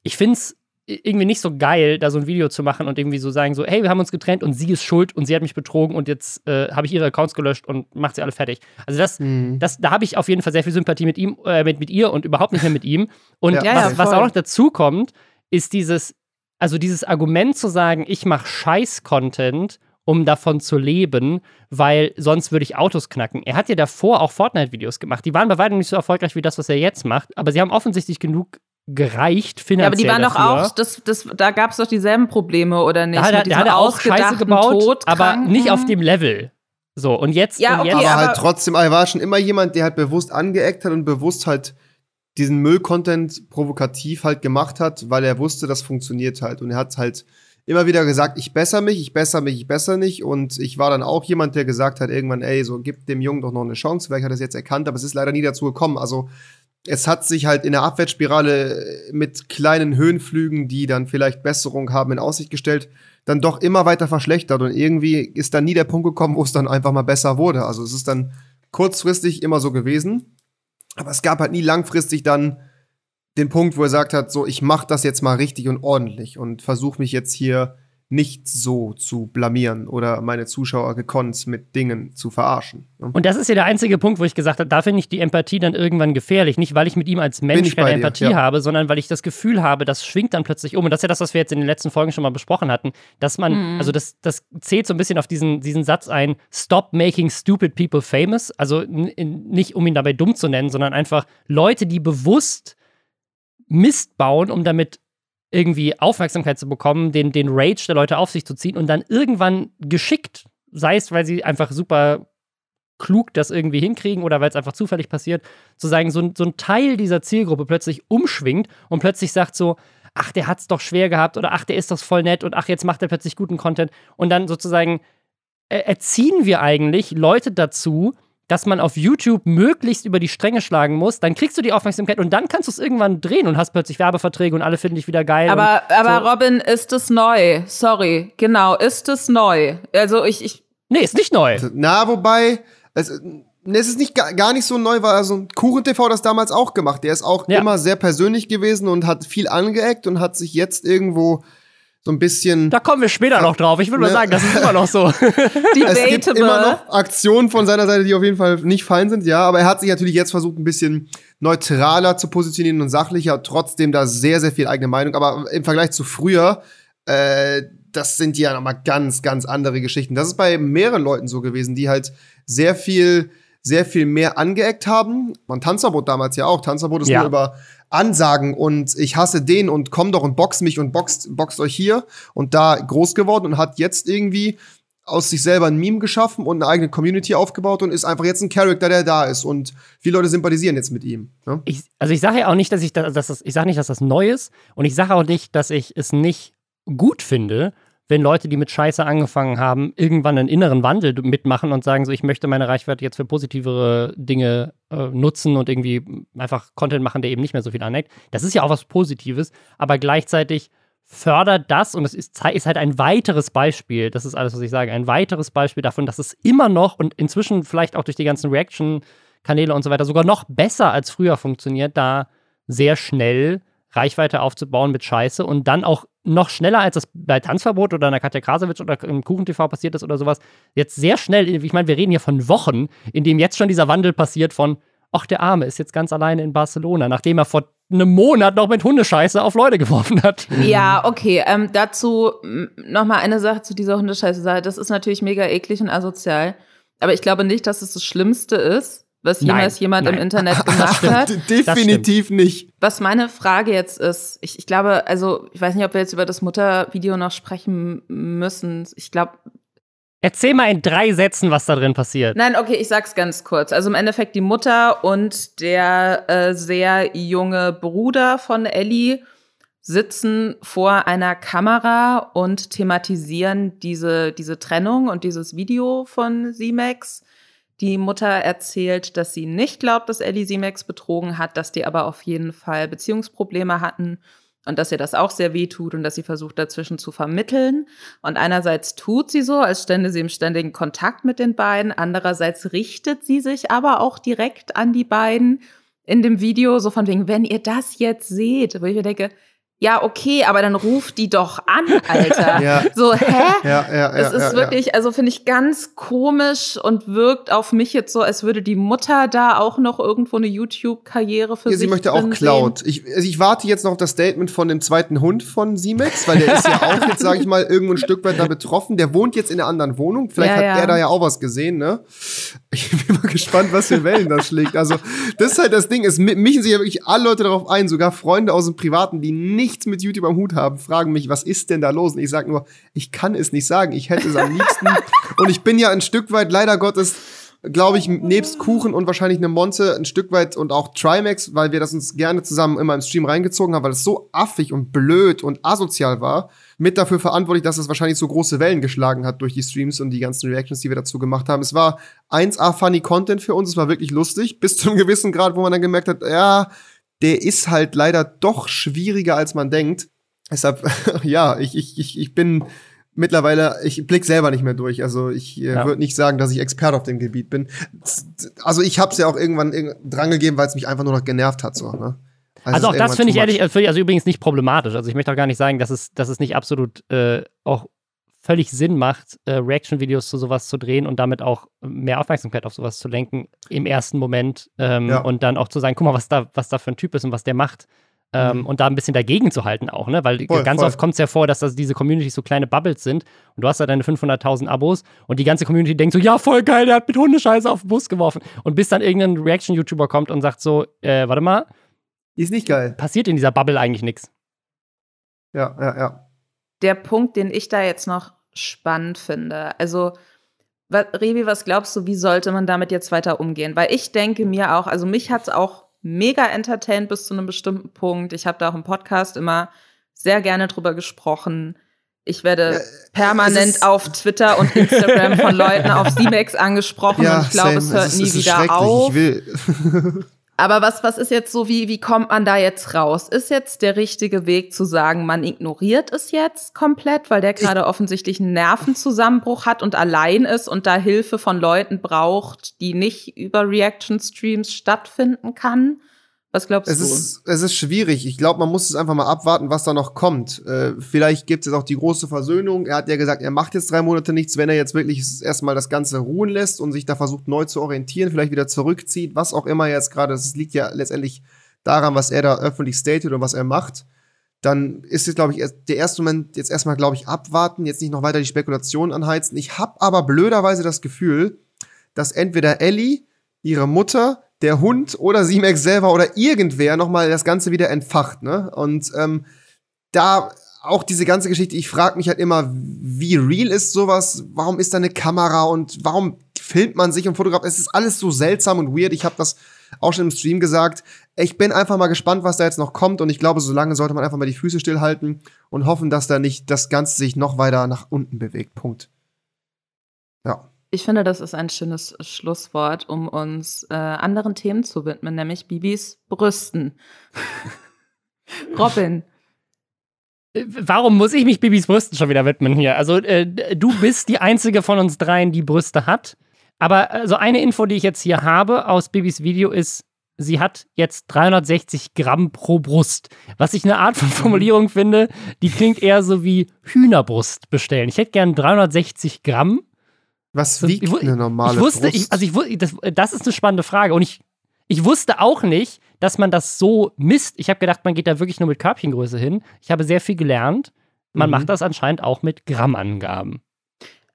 C: ich finde es irgendwie nicht so geil, da so ein Video zu machen und irgendwie so sagen, so, hey, wir haben uns getrennt und sie ist schuld und sie hat mich betrogen und jetzt äh, habe ich ihre Accounts gelöscht und macht sie alle fertig. Also das,
B: Mhm.
C: das, da habe ich auf jeden Fall sehr viel Sympathie mit ihm, äh, mit, mit ihr und überhaupt nicht mehr mit ihm. Und
B: Ja,
C: was,
A: ja,
C: was auch noch dazu kommt, ist dieses, also dieses Argument zu sagen, ich mache Scheiß-Content, um davon zu leben, weil sonst würde ich Autos knacken. Er hat ja davor auch Fortnite-Videos gemacht. Die waren bei weitem nicht so erfolgreich wie das, was er jetzt macht, aber sie haben offensichtlich genug gereicht finanziell. Ja, aber
A: die waren
C: dafür.
A: doch auch, das, das, da gab es doch dieselben Probleme, oder nicht?
C: Da hat, er, da hat er auch Scheiße gebaut, aber nicht auf dem Level. So, und jetzt.
A: Ja,
C: und jetzt
A: okay,
B: aber
A: aber
B: halt trotzdem, er war schon immer jemand, der halt bewusst angeeckt hat und bewusst halt diesen Müll-Content provokativ halt gemacht hat, weil er wusste, das funktioniert halt. Und er hat halt immer wieder gesagt, ich besser mich, ich besser mich, ich besser nicht. Und ich war dann auch jemand, der gesagt hat, irgendwann, ey, so gib dem Jungen doch noch eine Chance. Vielleicht hat er es jetzt erkannt, aber es ist leider nie dazu gekommen. Also es hat sich halt in der Abwärtsspirale mit kleinen Höhenflügen, die dann vielleicht Besserung haben, in Aussicht gestellt, dann doch immer weiter verschlechtert. Und irgendwie ist dann nie der Punkt gekommen, wo es dann einfach mal besser wurde. Also es ist dann kurzfristig immer so gewesen. Aber es gab halt nie langfristig dann den Punkt, wo er sagt hat, so, ich mach das jetzt mal richtig und ordentlich und versuche mich jetzt hier nicht so zu blamieren oder meine Zuschauer gekonnt mit Dingen zu verarschen.
C: Ne? Und das ist ja der einzige Punkt, wo ich gesagt habe, da finde ich die Empathie dann irgendwann gefährlich. Nicht, weil ich mit ihm als Mensch keine Empathie ja. habe, sondern weil ich das Gefühl habe, das schwingt dann plötzlich um. Und das ist ja das, was wir jetzt in den letzten Folgen schon mal besprochen hatten, dass man, mhm. also das, das zählt so ein bisschen auf diesen, diesen Satz ein, stop making stupid people famous. Also nicht, um ihn dabei dumm zu nennen, sondern einfach Leute, die bewusst Mist bauen, um damit irgendwie Aufmerksamkeit zu bekommen, den, den Rage der Leute auf sich zu ziehen und dann irgendwann geschickt, sei es, weil sie einfach super klug das irgendwie hinkriegen oder weil es einfach zufällig passiert, zu sagen, so, so ein Teil dieser Zielgruppe plötzlich umschwingt und plötzlich sagt so, ach, der hat's doch schwer gehabt oder ach, der ist doch voll nett und ach, jetzt macht er plötzlich guten Content. Und dann sozusagen erziehen wir eigentlich Leute dazu, dass man auf YouTube möglichst über die Stränge schlagen muss, dann kriegst du die Aufmerksamkeit und dann kannst du es irgendwann drehen und hast plötzlich Werbeverträge und alle finden dich wieder geil.
A: Aber, aber
C: so.
A: Robin, ist es neu? Sorry, genau, ist es neu? Also ich, ich.
C: Nee, ist nicht neu.
B: Na, wobei, es, es ist nicht gar nicht so neu, weil also Kuchen TV das damals auch gemacht. Der ist auch ja. immer sehr persönlich gewesen und hat viel angeeckt und hat sich jetzt irgendwo so ein bisschen.
C: Da kommen wir später noch drauf. Ich würde ne? mal sagen, das ist immer noch so. <laughs>
B: es gibt immer noch Aktionen von seiner Seite, die auf jeden Fall nicht fein sind, ja. Aber er hat sich natürlich jetzt versucht, ein bisschen neutraler zu positionieren und sachlicher, trotzdem da sehr, sehr viel eigene Meinung. Aber im Vergleich zu früher, äh, das sind ja nochmal ganz, ganz andere Geschichten. Das ist bei mehreren Leuten so gewesen, die halt sehr viel sehr viel mehr angeeckt haben. Man Tanzverbot damals ja auch. Tanzverbot ist ja. nur über Ansagen und ich hasse den und komm doch und box mich und boxt, boxt euch hier und da groß geworden und hat jetzt irgendwie aus sich selber ein Meme geschaffen und eine eigene Community aufgebaut und ist einfach jetzt ein Charakter, der da ist und viele Leute sympathisieren jetzt mit ihm. Ne?
C: Ich, also ich sage ja auch nicht, dass ich das, dass das ich sage nicht, dass das neu ist und ich sage auch nicht, dass ich es nicht gut finde, wenn Leute, die mit Scheiße angefangen haben, irgendwann einen inneren Wandel mitmachen und sagen so, ich möchte meine Reichweite jetzt für positivere Dinge äh, nutzen und irgendwie einfach Content machen, der eben nicht mehr so viel aneckt. Das ist ja auch was Positives, aber gleichzeitig fördert das und es ist, ist halt ein weiteres Beispiel, das ist alles, was ich sage, ein weiteres Beispiel davon, dass es immer noch und inzwischen vielleicht auch durch die ganzen Reaction-Kanäle und so weiter sogar noch besser als früher funktioniert, da sehr schnell Reichweite aufzubauen mit Scheiße und dann auch noch schneller, als das bei Tanzverbot oder in der Katja Krasowitsch oder im KuchenTV passiert ist oder sowas, jetzt sehr schnell, ich meine, wir reden hier von Wochen, in dem jetzt schon dieser Wandel passiert von, ach, der Arme ist jetzt ganz alleine in Barcelona, nachdem er vor einem Monat noch mit Hundescheiße auf Leute geworfen hat.
A: Ja, okay. Ähm, dazu noch mal eine Sache zu dieser Hundescheiße-Sache. Das ist natürlich mega eklig und asozial. Aber ich glaube nicht, dass es das Schlimmste ist, was jemals nein, jemand nein. im Internet <laughs> gemacht hat.
B: Definitiv nicht.
A: Was meine Frage jetzt ist, ich, ich glaube, also ich weiß nicht, ob wir jetzt über das Muttervideo noch sprechen müssen. Ich glaube,
C: Erzähl mal in drei Sätzen, was da drin passiert.
A: Nein, okay, ich sag's ganz kurz. Also im Endeffekt die Mutter und der äh, sehr junge Bruder von Ellie sitzen vor einer Kamera und thematisieren diese, diese Trennung und dieses Video von Simex die Mutter erzählt, dass sie nicht glaubt, dass Ellie Simex betrogen hat, dass die aber auf jeden Fall Beziehungsprobleme hatten und dass ihr das auch sehr weh tut und dass sie versucht, dazwischen zu vermitteln. Und einerseits tut sie so, als stände sie im ständigen Kontakt mit den beiden, andererseits richtet sie sich aber auch direkt an die beiden in dem Video, so von wegen, wenn ihr das jetzt seht, wo ich mir denke, ja, okay, aber dann ruf die doch an, <laughs> Alter.
B: Ja.
A: So, hä?
B: Ja, ja, ja.
A: es ist
B: ja,
A: wirklich, also finde ich ganz komisch und wirkt auf mich jetzt so, als würde die Mutter da auch noch irgendwo eine YouTube-Karriere für
B: Ja,
A: sich
B: sie möchte auch Cloud. Ich, also ich warte jetzt noch auf das Statement von dem zweiten Hund von Simex, weil der ist ja <laughs> auch jetzt, sage ich mal, irgendwo ein Stück weit da betroffen. Der wohnt jetzt in einer anderen Wohnung. Vielleicht
A: Ja,
B: hat
A: ja.
B: er da ja auch was gesehen, ne? Ich bin mal gespannt, was für Wellen das schlägt. Also, das ist halt das Ding. Es mi- mischen sich ja wirklich alle Leute darauf ein, sogar Freunde aus dem Privaten, die nichts mit YouTube am Hut haben, fragen mich, was ist denn da los? Und ich sage nur, ich kann es nicht sagen. Ich hätte es am liebsten. <laughs> Und ich bin ja ein Stück weit, leider Gottes, glaube ich, nebst Kuchen und wahrscheinlich eine Monte ein Stück weit und auch Trimax, weil wir das uns gerne zusammen immer im Stream reingezogen haben, weil es so affig und blöd und asozial war, mit dafür verantwortlich, dass es wahrscheinlich so große Wellen geschlagen hat durch die Streams und die ganzen Reactions, die wir dazu gemacht haben. Es war 1A funny Content für uns, es war wirklich lustig, bis zu einem gewissen Grad, wo man dann gemerkt hat, ja, der ist halt leider doch schwieriger, als man denkt. Deshalb, <laughs> ja, ich, ich, ich, ich bin mittlerweile, ich blick selber nicht mehr durch. Also ich äh,
C: Ja.
B: würde nicht sagen, dass ich Experte auf dem Gebiet bin. Also ich habe es ja auch irgendwann irg- drangegeben, weil es mich einfach nur noch genervt hat. So, ne?
C: Also auch
B: es ist
C: das finde ich ehrlich, also finde ich also übrigens nicht problematisch. Also ich möchte auch gar nicht sagen, dass es, dass es nicht absolut äh, auch völlig Sinn macht, äh, Reaction-Videos zu sowas zu drehen und damit auch mehr Aufmerksamkeit auf sowas zu lenken im ersten Moment ähm,
B: Ja.
C: und dann auch zu sagen, guck mal, was da, was da für ein Typ ist und was der macht. Ähm,
B: Mhm.
C: Und da ein bisschen dagegen zu halten auch, ne? Weil
B: Voll,
C: ganz
B: voll.
C: oft kommt es ja vor, dass das diese Communities so kleine Bubbles sind und du hast da deine 500.000 Abos und die ganze Community denkt so, ja, voll geil, der hat mit Hundescheiße auf den Bus geworfen. Und bis dann irgendein Reaction-YouTuber kommt und sagt so, äh, warte mal,
B: Die ist nicht geil.
C: passiert in dieser Bubble eigentlich nichts.
B: Ja, ja, ja.
A: Der Punkt, den ich da jetzt noch spannend finde, also Revi, was glaubst du, wie sollte man damit jetzt weiter umgehen? Weil ich denke mir auch, also mich hat es auch mega entertained bis zu einem bestimmten Punkt. Ich habe da auch im Podcast immer sehr gerne drüber gesprochen. Ich werde
B: Ja, es
A: permanent auf Twitter und Instagram von Leuten auf <laughs> C-Max angesprochen und ich glaube, es hört
B: ist-
A: nie wieder auf. <laughs> Aber was, was ist jetzt so, wie, wie kommt man da jetzt raus? Ist jetzt der richtige Weg zu sagen, man ignoriert es jetzt komplett, weil der gerade offensichtlich einen Nervenzusammenbruch hat und allein ist und da Hilfe von Leuten braucht, die nicht über Reaction-Streams stattfinden kann? Was glaubst
B: Es
A: du?
B: ist, es ist schwierig. Ich glaube, man muss es einfach mal abwarten, was da noch kommt. Äh, vielleicht gibt es jetzt auch die große Versöhnung. Er hat ja gesagt, er macht jetzt drei Monate nichts, wenn er jetzt wirklich erstmal das Ganze ruhen lässt und sich da versucht neu zu orientieren, vielleicht wieder zurückzieht, was auch immer jetzt gerade. Es liegt ja letztendlich daran, was er da öffentlich stated und was er macht. Dann ist es, glaube ich, der erste Moment jetzt erstmal, glaube ich, abwarten, jetzt nicht noch weiter die Spekulationen anheizen. Ich habe aber blöderweise das Gefühl, dass entweder Ellie, ihre Mutter, der Hund oder Simex selber oder irgendwer nochmal das Ganze wieder entfacht, ne? Und ähm, da auch diese ganze Geschichte, ich frage mich halt immer, wie real ist sowas? Warum ist da eine Kamera und warum filmt man sich und fotografiert? Es ist alles so seltsam und weird. Ich habe das auch schon im Stream gesagt. Ich bin einfach mal gespannt, was da jetzt noch kommt und ich glaube, so lange sollte man einfach mal die Füße stillhalten und hoffen, dass da nicht das Ganze sich noch weiter nach unten bewegt. Punkt. Ja.
A: Ich finde, das ist ein schönes Schlusswort, um uns äh, anderen Themen zu widmen, nämlich Bibis Brüsten. <laughs> Robin,
C: Äh, Warum muss ich mich Bibis Brüsten schon wieder widmen hier? Also, äh, du bist die einzige von uns dreien, die Brüste hat. Aber also eine Info, die ich jetzt hier habe aus Bibis Video ist, sie hat jetzt 360 Gramm pro Brust. Was ich eine Art von <laughs> Formulierung finde, die klingt eher so wie Hühnerbrust bestellen. Ich hätte gern 360 Gramm.
B: Was wiegt
C: ich
B: eine normale
C: ich wusste,
B: Brust?
C: ich, also ich das, das ist eine spannende Frage. Und ich, ich wusste auch nicht, dass man das so misst. Ich habe gedacht, man geht da wirklich nur mit Körbchengröße hin. Ich habe sehr viel gelernt. Man
B: Mhm.
C: macht das anscheinend auch mit Grammangaben.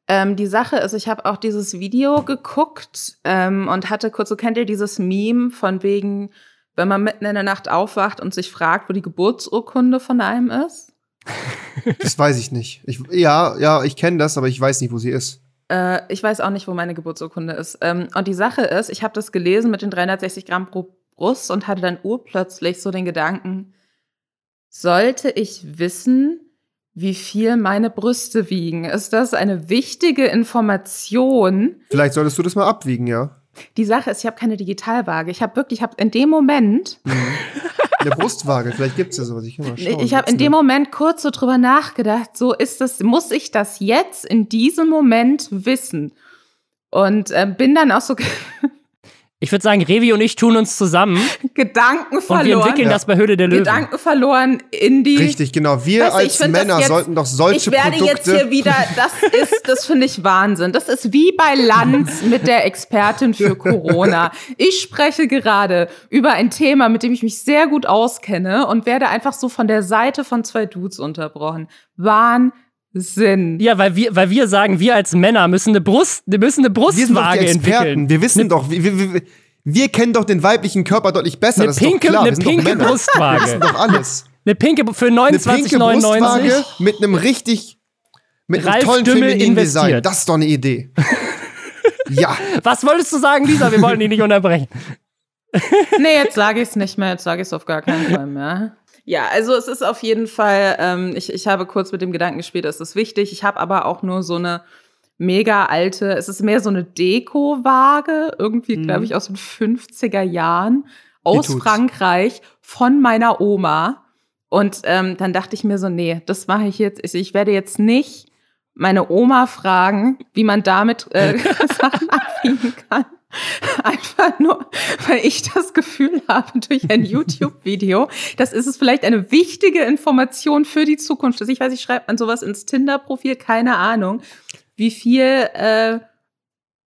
A: Ähm, die Sache ist, ich habe auch dieses Video geguckt ähm, und hatte kurz, so kennt ihr dieses Meme von wegen, wenn man mitten in der Nacht aufwacht und sich fragt, wo die Geburtsurkunde von einem ist?
B: Das weiß ich nicht. Ich, ja, ja, ich kenne das, aber ich weiß nicht, wo sie ist.
A: Äh, ich weiß auch nicht, wo meine Geburtsurkunde ist. Ähm, und die Sache ist, ich habe das gelesen mit den 360 Gramm pro Brust und hatte dann urplötzlich so den Gedanken, sollte ich wissen, wie viel meine Brüste wiegen? Ist das eine wichtige Information?
B: Vielleicht solltest du das mal abwiegen, ja.
A: Die Sache ist, ich habe keine Digitalwaage. Ich habe wirklich, ich habe in dem Moment, <laughs>
B: Eine Brustwaage, vielleicht gibt's ja sowas. Ich, kann mal schauen,
A: ich habe in dem? Moment kurz so drüber nachgedacht, so ist das, muss ich das jetzt in diesem Moment wissen? Und äh, bin dann auch so, <laughs>
C: Ich würde sagen, Revi und ich tun uns zusammen.
A: Gedanken verloren.
C: Und wir entwickeln ja. das bei Höhle der Löwen.
A: Gedanken verloren in die.
B: Richtig, genau. Wir weißt, als Männer jetzt, sollten doch solche Produkte. Ich werde
A: Produkte jetzt hier wieder, das ist, das finde ich Wahnsinn. Das ist wie bei Lanz mit der Expertin für Corona. Ich spreche gerade über ein Thema, mit dem ich mich sehr gut auskenne und werde einfach so von der Seite von zwei Dudes unterbrochen. Wahnsinn. Sinn.
C: Ja, weil wir, weil wir sagen, wir als Männer müssen eine Brust, wir müssen eine Brustwaage wir sind doch die entwickeln.
B: Wir wissen ne doch, wir, wir, wir, kennen doch den weiblichen Körper deutlich besser.
C: Eine pinke,
B: klar,
C: eine pinke Brustwaage. Wir
B: wissen doch alles.
C: Eine pinke für 29,99.
B: mit einem richtig, mit einem tollen femininen Design. Das ist doch eine Idee. <laughs> ja.
C: Was wolltest du sagen, Lisa? Wir wollen dich nicht unterbrechen.
A: nee, jetzt sage ich es nicht mehr. Jetzt sage ich es auf gar keinen Fall mehr. Ja, also es ist auf jeden Fall, ähm, ich, ich habe kurz mit dem Gedanken gespielt, es ist wichtig. Ich habe aber auch nur so eine mega alte, es ist mehr so eine Deko-Waage, irgendwie, mhm. glaube ich, aus den 50er Jahren, aus Frankreich, von meiner Oma. Und ähm, dann dachte ich mir so, nee, das mache ich jetzt. Ich werde jetzt nicht meine Oma fragen, wie man damit äh, <laughs> <laughs> Sachen abwiegen kann. Einfach nur, weil ich das Gefühl habe durch ein <laughs> YouTube-Video, das ist es vielleicht eine wichtige Information für die Zukunft. Also ich weiß nicht, schreibt man sowas ins Tinder-Profil? Keine Ahnung, wie viel äh,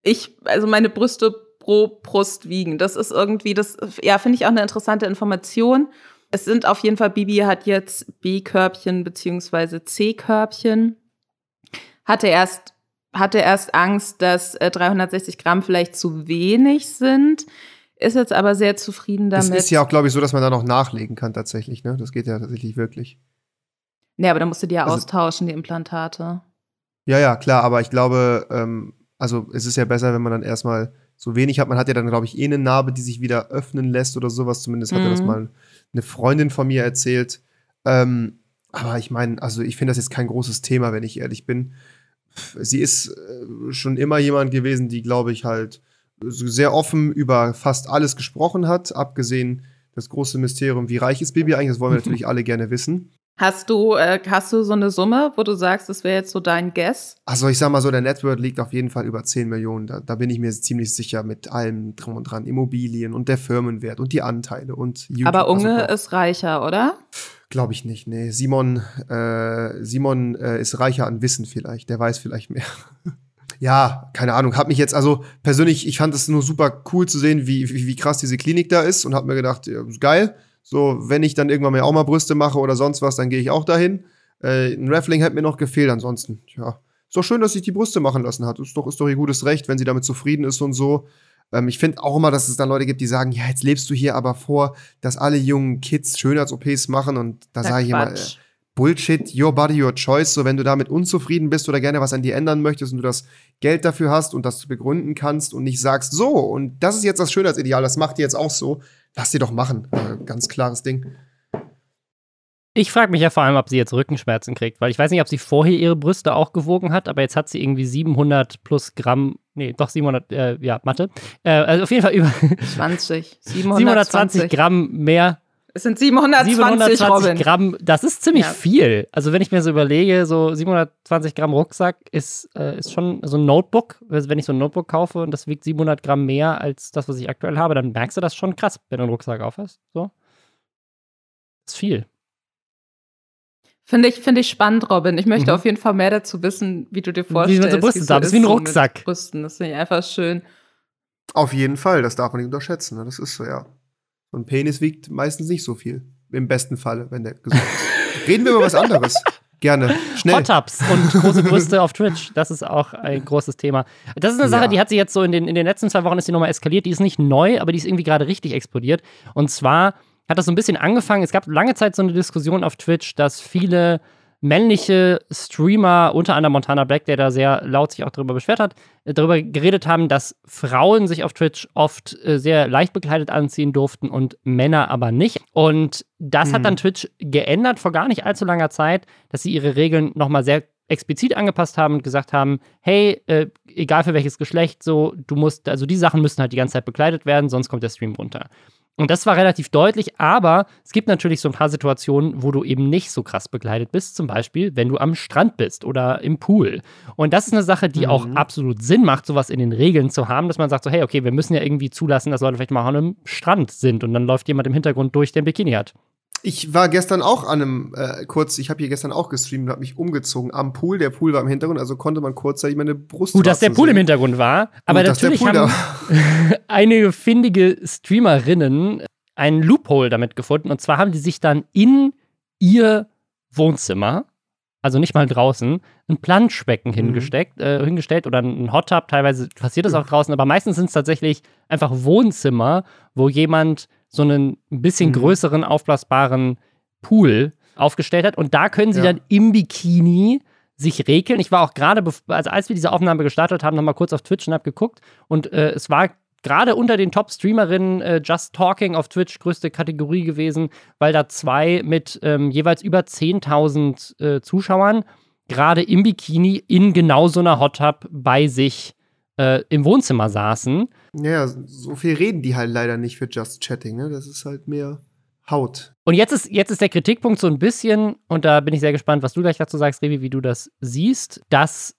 A: ich, also meine Brüste pro Brust wiegen. Das ist irgendwie, das, ja, finde ich auch eine interessante Information. Es sind auf jeden Fall, Bibi hat jetzt B-Körbchen beziehungsweise C-Körbchen. Hatte erst hatte erst Angst, dass äh, 360 Gramm vielleicht zu wenig sind, ist jetzt aber sehr zufrieden damit.
B: Es ist ja auch, glaube ich, so, dass man da noch nachlegen kann tatsächlich. Ne? Das geht ja tatsächlich wirklich.
A: Nee, aber da musst du die ja also, austauschen, die Implantate.
B: Ja, ja, klar, aber ich glaube, ähm, also es ist ja besser, wenn man dann erstmal so wenig hat. Man hat ja dann, glaube ich, eh eine Narbe, die sich wieder öffnen lässt oder sowas. Zumindest mhm. hatte das mal eine Freundin von mir erzählt. Ähm, aber ich meine, also ich finde das jetzt kein großes Thema, wenn ich ehrlich bin sie ist äh, schon immer jemand gewesen, die, glaube ich, halt sehr offen über fast alles gesprochen hat, abgesehen das große Mysterium, wie reich ist Bibi eigentlich, das wollen wir <laughs> natürlich alle gerne wissen.
A: Hast du, äh, hast du so eine Summe, wo du sagst, das wäre jetzt so dein Guess?
B: Also ich sag mal so, der Network liegt auf jeden Fall über 10 Millionen. Da, da bin ich mir ziemlich sicher mit allem drum und dran. Immobilien und der Firmenwert und die Anteile und
A: YouTube. Aber Unge also, ist reicher, oder?
B: Glaube ich nicht, nee. Simon, äh, Simon äh, ist reicher an Wissen vielleicht, der weiß vielleicht mehr. <laughs> ja, keine Ahnung, hab mich jetzt, also persönlich, ich fand es nur super cool zu sehen, wie, wie, wie krass diese Klinik da ist und hab mir gedacht, ja, geil. So, wenn ich dann irgendwann mal auch mal Brüste mache oder sonst was, dann gehe ich auch dahin. Äh, ein Raffling hat mir noch gefehlt, ansonsten, ja. Ist doch schön, dass sich die Brüste machen lassen hat. Ist doch, ist doch ihr gutes Recht, wenn sie damit zufrieden ist und so. Ähm, ich finde auch immer, dass es dann Leute gibt, die sagen, ja, jetzt lebst du hier aber vor, dass alle jungen Kids Schönheits-OPs machen und da sage ich immer, äh, Bullshit, your body, your choice. So, wenn du damit unzufrieden bist oder gerne was an dir ändern möchtest und du das Geld dafür hast und das begründen kannst und nicht sagst, so, und das ist jetzt das Schönheitsideal, das macht ihr jetzt auch so, lass dir doch machen. Äh, ganz klares Ding.
C: Ich frage mich ja vor allem, ob sie jetzt Rückenschmerzen kriegt, weil ich weiß nicht, ob sie vorher ihre Brüste auch gewogen hat, aber jetzt hat sie irgendwie 700 plus Gramm, nee, doch 700, äh, ja, Mathe. Äh, also auf jeden Fall über
A: 20,
C: 720 <laughs> Gramm mehr.
A: Es sind 720, 720 Robin.
C: Gramm, das ist ziemlich ja. viel. Also wenn ich mir so überlege, so 720 Gramm Rucksack ist, äh, ist schon so ein Notebook. Also wenn ich so ein Notebook kaufe und das wiegt 700 Gramm mehr als das, was ich aktuell habe, dann merkst du das schon krass, wenn du einen Rucksack aufhast. So. Das ist viel.
A: Finde ich, finde ich spannend, Robin. Ich möchte mhm. auf jeden Fall mehr dazu wissen, wie du dir vorstellst.
C: Wie man so Brüste so ist, wie ein Rucksack.
A: Brüsten. Das finde ich einfach schön.
B: Auf jeden Fall, das darf man nicht unterschätzen. Ne? Das ist so, ja. So ein Penis wiegt meistens nicht so viel. Im besten Falle, wenn der gesund ist. <laughs> Reden wir über was anderes. Gerne. Schnell.
C: Hot Tubs und große Brüste auf Twitch. Das ist auch ein großes Thema. Das ist eine Sache, ja. die hat sich jetzt so in den, in den letzten zwei Wochen ist die nochmal eskaliert. Die ist nicht neu, aber die ist irgendwie gerade richtig explodiert. Und zwar hat das so ein bisschen angefangen. Es gab lange Zeit so eine Diskussion auf Twitch, dass viele männliche Streamer, unter anderem Montana Black, der da sehr laut sich auch darüber beschwert hat, äh, darüber geredet haben, dass Frauen sich auf Twitch oft äh, sehr leicht bekleidet anziehen durften und Männer aber nicht. Und das mhm. hat dann Twitch geändert vor gar nicht allzu langer Zeit, dass sie ihre Regeln nochmal sehr explizit angepasst haben und gesagt haben, hey, äh, egal für welches Geschlecht, so, du musst, also die Sachen müssen halt die ganze Zeit bekleidet werden, sonst kommt der Stream runter. Und das war relativ deutlich, aber es gibt natürlich so ein paar Situationen, wo du eben nicht so krass begleitet bist. Zum Beispiel, wenn du am Strand bist oder im Pool. Und das ist eine Sache, die mhm. auch absolut Sinn macht, sowas in den Regeln zu haben, dass man sagt so, hey, okay, wir müssen ja irgendwie zulassen, dass Leute vielleicht mal an einem Strand sind und dann läuft jemand im Hintergrund durch, der ein Bikini hat.
B: Ich war gestern auch an einem, äh, kurz, ich habe hier gestern auch gestreamt und habe mich umgezogen am Pool. Der Pool war im Hintergrund, also konnte man kurzzeitig meine Brust
C: Gut, dass der Pool sehen. im Hintergrund war, aber Gut, natürlich haben <laughs> einige findige Streamerinnen einen Loophole damit gefunden. Und zwar haben die sich dann in ihr Wohnzimmer, also nicht mal draußen, ein Planschbecken mhm. hingesteckt, äh, hingestellt oder ein Hot Tub. Teilweise passiert das auch draußen, aber meistens sind es tatsächlich einfach Wohnzimmer, wo jemand so einen ein bisschen mhm. größeren, aufblasbaren Pool aufgestellt hat. Und da können sie ja. dann im Bikini sich rekeln. Ich war auch gerade, also als wir diese Aufnahme gestartet haben, nochmal kurz auf Twitch und habe geguckt. Und äh, es war gerade unter den Top-Streamerinnen äh, Just Talking auf Twitch größte Kategorie gewesen, weil da zwei mit ähm, jeweils über 10.000 äh, Zuschauern gerade im Bikini in genau so einer Hot Tub bei sich äh, im Wohnzimmer saßen.
B: Ja, so viel reden die halt leider nicht für Just Chatting, ne? Das ist halt mehr Haut.
C: Und jetzt ist, jetzt ist der Kritikpunkt so ein bisschen, und da bin ich sehr gespannt, was du gleich dazu sagst, Revi, wie du das siehst, dass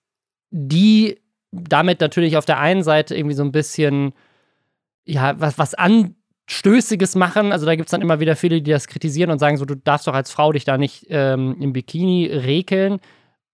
C: die damit natürlich auf der einen Seite irgendwie so ein bisschen, ja, was, was Anstößiges machen. Also da gibt es dann immer wieder viele, die das kritisieren und sagen so, du darfst doch als Frau dich da nicht ähm, im Bikini rekeln.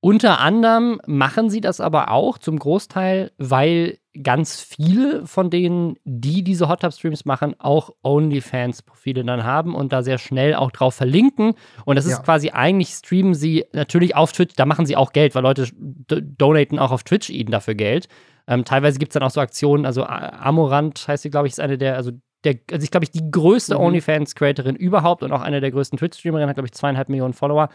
C: Unter anderem machen sie das aber auch zum Großteil, weil ganz viele von denen, die diese Hot Tub Streams machen, auch OnlyFans-Profile dann haben und da sehr schnell auch drauf verlinken. Und das ja. ist quasi eigentlich streamen sie natürlich auf Twitch, da machen sie auch Geld, weil Leute donaten auch auf Twitch ihnen dafür Geld. Ähm, teilweise gibt es dann auch so Aktionen, also Amorant heißt sie, glaube ich, ist eine der, also der, also ich glaube ich, die größte mhm. OnlyFans-Creatorin überhaupt und auch eine der größten Twitch-Streamerinnen, hat, glaube ich, zweieinhalb Millionen Follower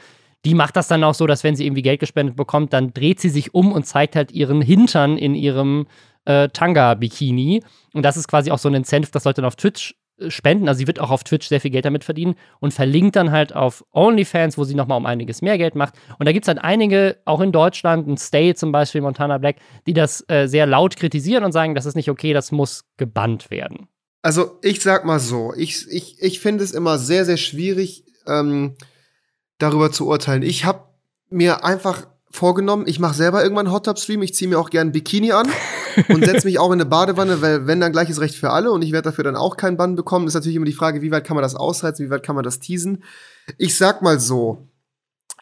C: die macht das dann auch so, dass wenn sie irgendwie Geld gespendet bekommt, dann dreht sie sich um und zeigt halt ihren Hintern in ihrem äh, Tanga-Bikini. Und das ist quasi auch so ein Incentive, dass Leute dann auf Twitch äh, spenden. Also sie wird auch auf Twitch sehr viel Geld damit verdienen und verlinkt dann halt auf OnlyFans, wo sie nochmal um einiges mehr Geld macht. Und da gibt es halt einige, auch in Deutschland, ein Stay zum Beispiel, Montana Black, die das äh, sehr laut kritisieren und sagen, das ist nicht okay, das muss gebannt werden.
B: Also ich sag mal so, ich, ich, ich finde es immer sehr, sehr schwierig, ähm, darüber zu urteilen. Ich habe mir einfach vorgenommen, ich mache selber irgendwann einen Hot Tub Stream, ich ziehe mir auch gerne Bikini an und setze mich auch in eine Badewanne, weil wenn dann gleiches Recht für alle und ich werde dafür dann auch keinen Bann bekommen, ist natürlich immer die Frage, wie weit kann man das ausreizen, wie weit kann man das teasen. Ich sag mal so,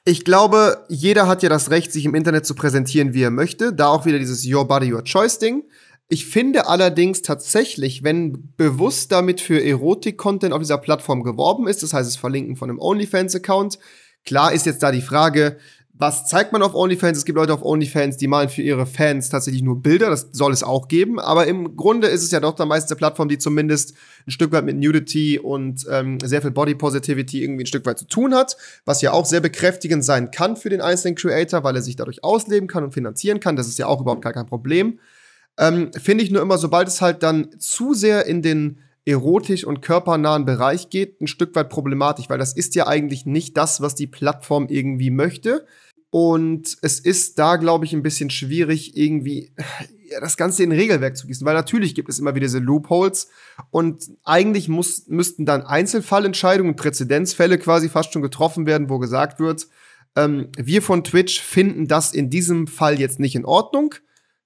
B: ich glaube, jeder hat ja das Recht, sich im Internet zu präsentieren, wie er möchte. Da auch wieder dieses Your Body, Your Choice Ding. Ich finde allerdings tatsächlich, wenn bewusst damit für Erotik-Content auf dieser Plattform geworben ist, das heißt, es Verlinken von einem OnlyFans-Account, Klar ist jetzt da die Frage, was zeigt man auf OnlyFans? Es gibt Leute auf OnlyFans, die malen für ihre Fans tatsächlich nur Bilder, das soll es auch geben. Aber im Grunde ist es ja doch dann meistens eine Plattform, die zumindest ein Stück weit mit Nudity und ähm, sehr viel Body Positivity irgendwie ein Stück weit zu tun hat, was ja auch sehr bekräftigend sein kann für den einzelnen Creator, weil er sich dadurch ausleben kann und finanzieren kann. Das ist ja auch überhaupt gar kein Problem. Ähm, Finde ich nur immer, sobald es halt dann zu sehr in den erotisch und körpernahen Bereich geht, ein Stück weit problematisch, weil das ist ja eigentlich nicht das, was die Plattform irgendwie möchte. Und es ist da, glaube ich, ein bisschen schwierig, irgendwie ja, das Ganze in Regelwerk zu gießen, weil natürlich gibt es immer wieder diese Loopholes und eigentlich muss, müssten dann Einzelfallentscheidungen, Präzedenzfälle quasi fast schon getroffen werden, wo gesagt wird, ähm, wir von Twitch finden das in diesem Fall jetzt nicht in Ordnung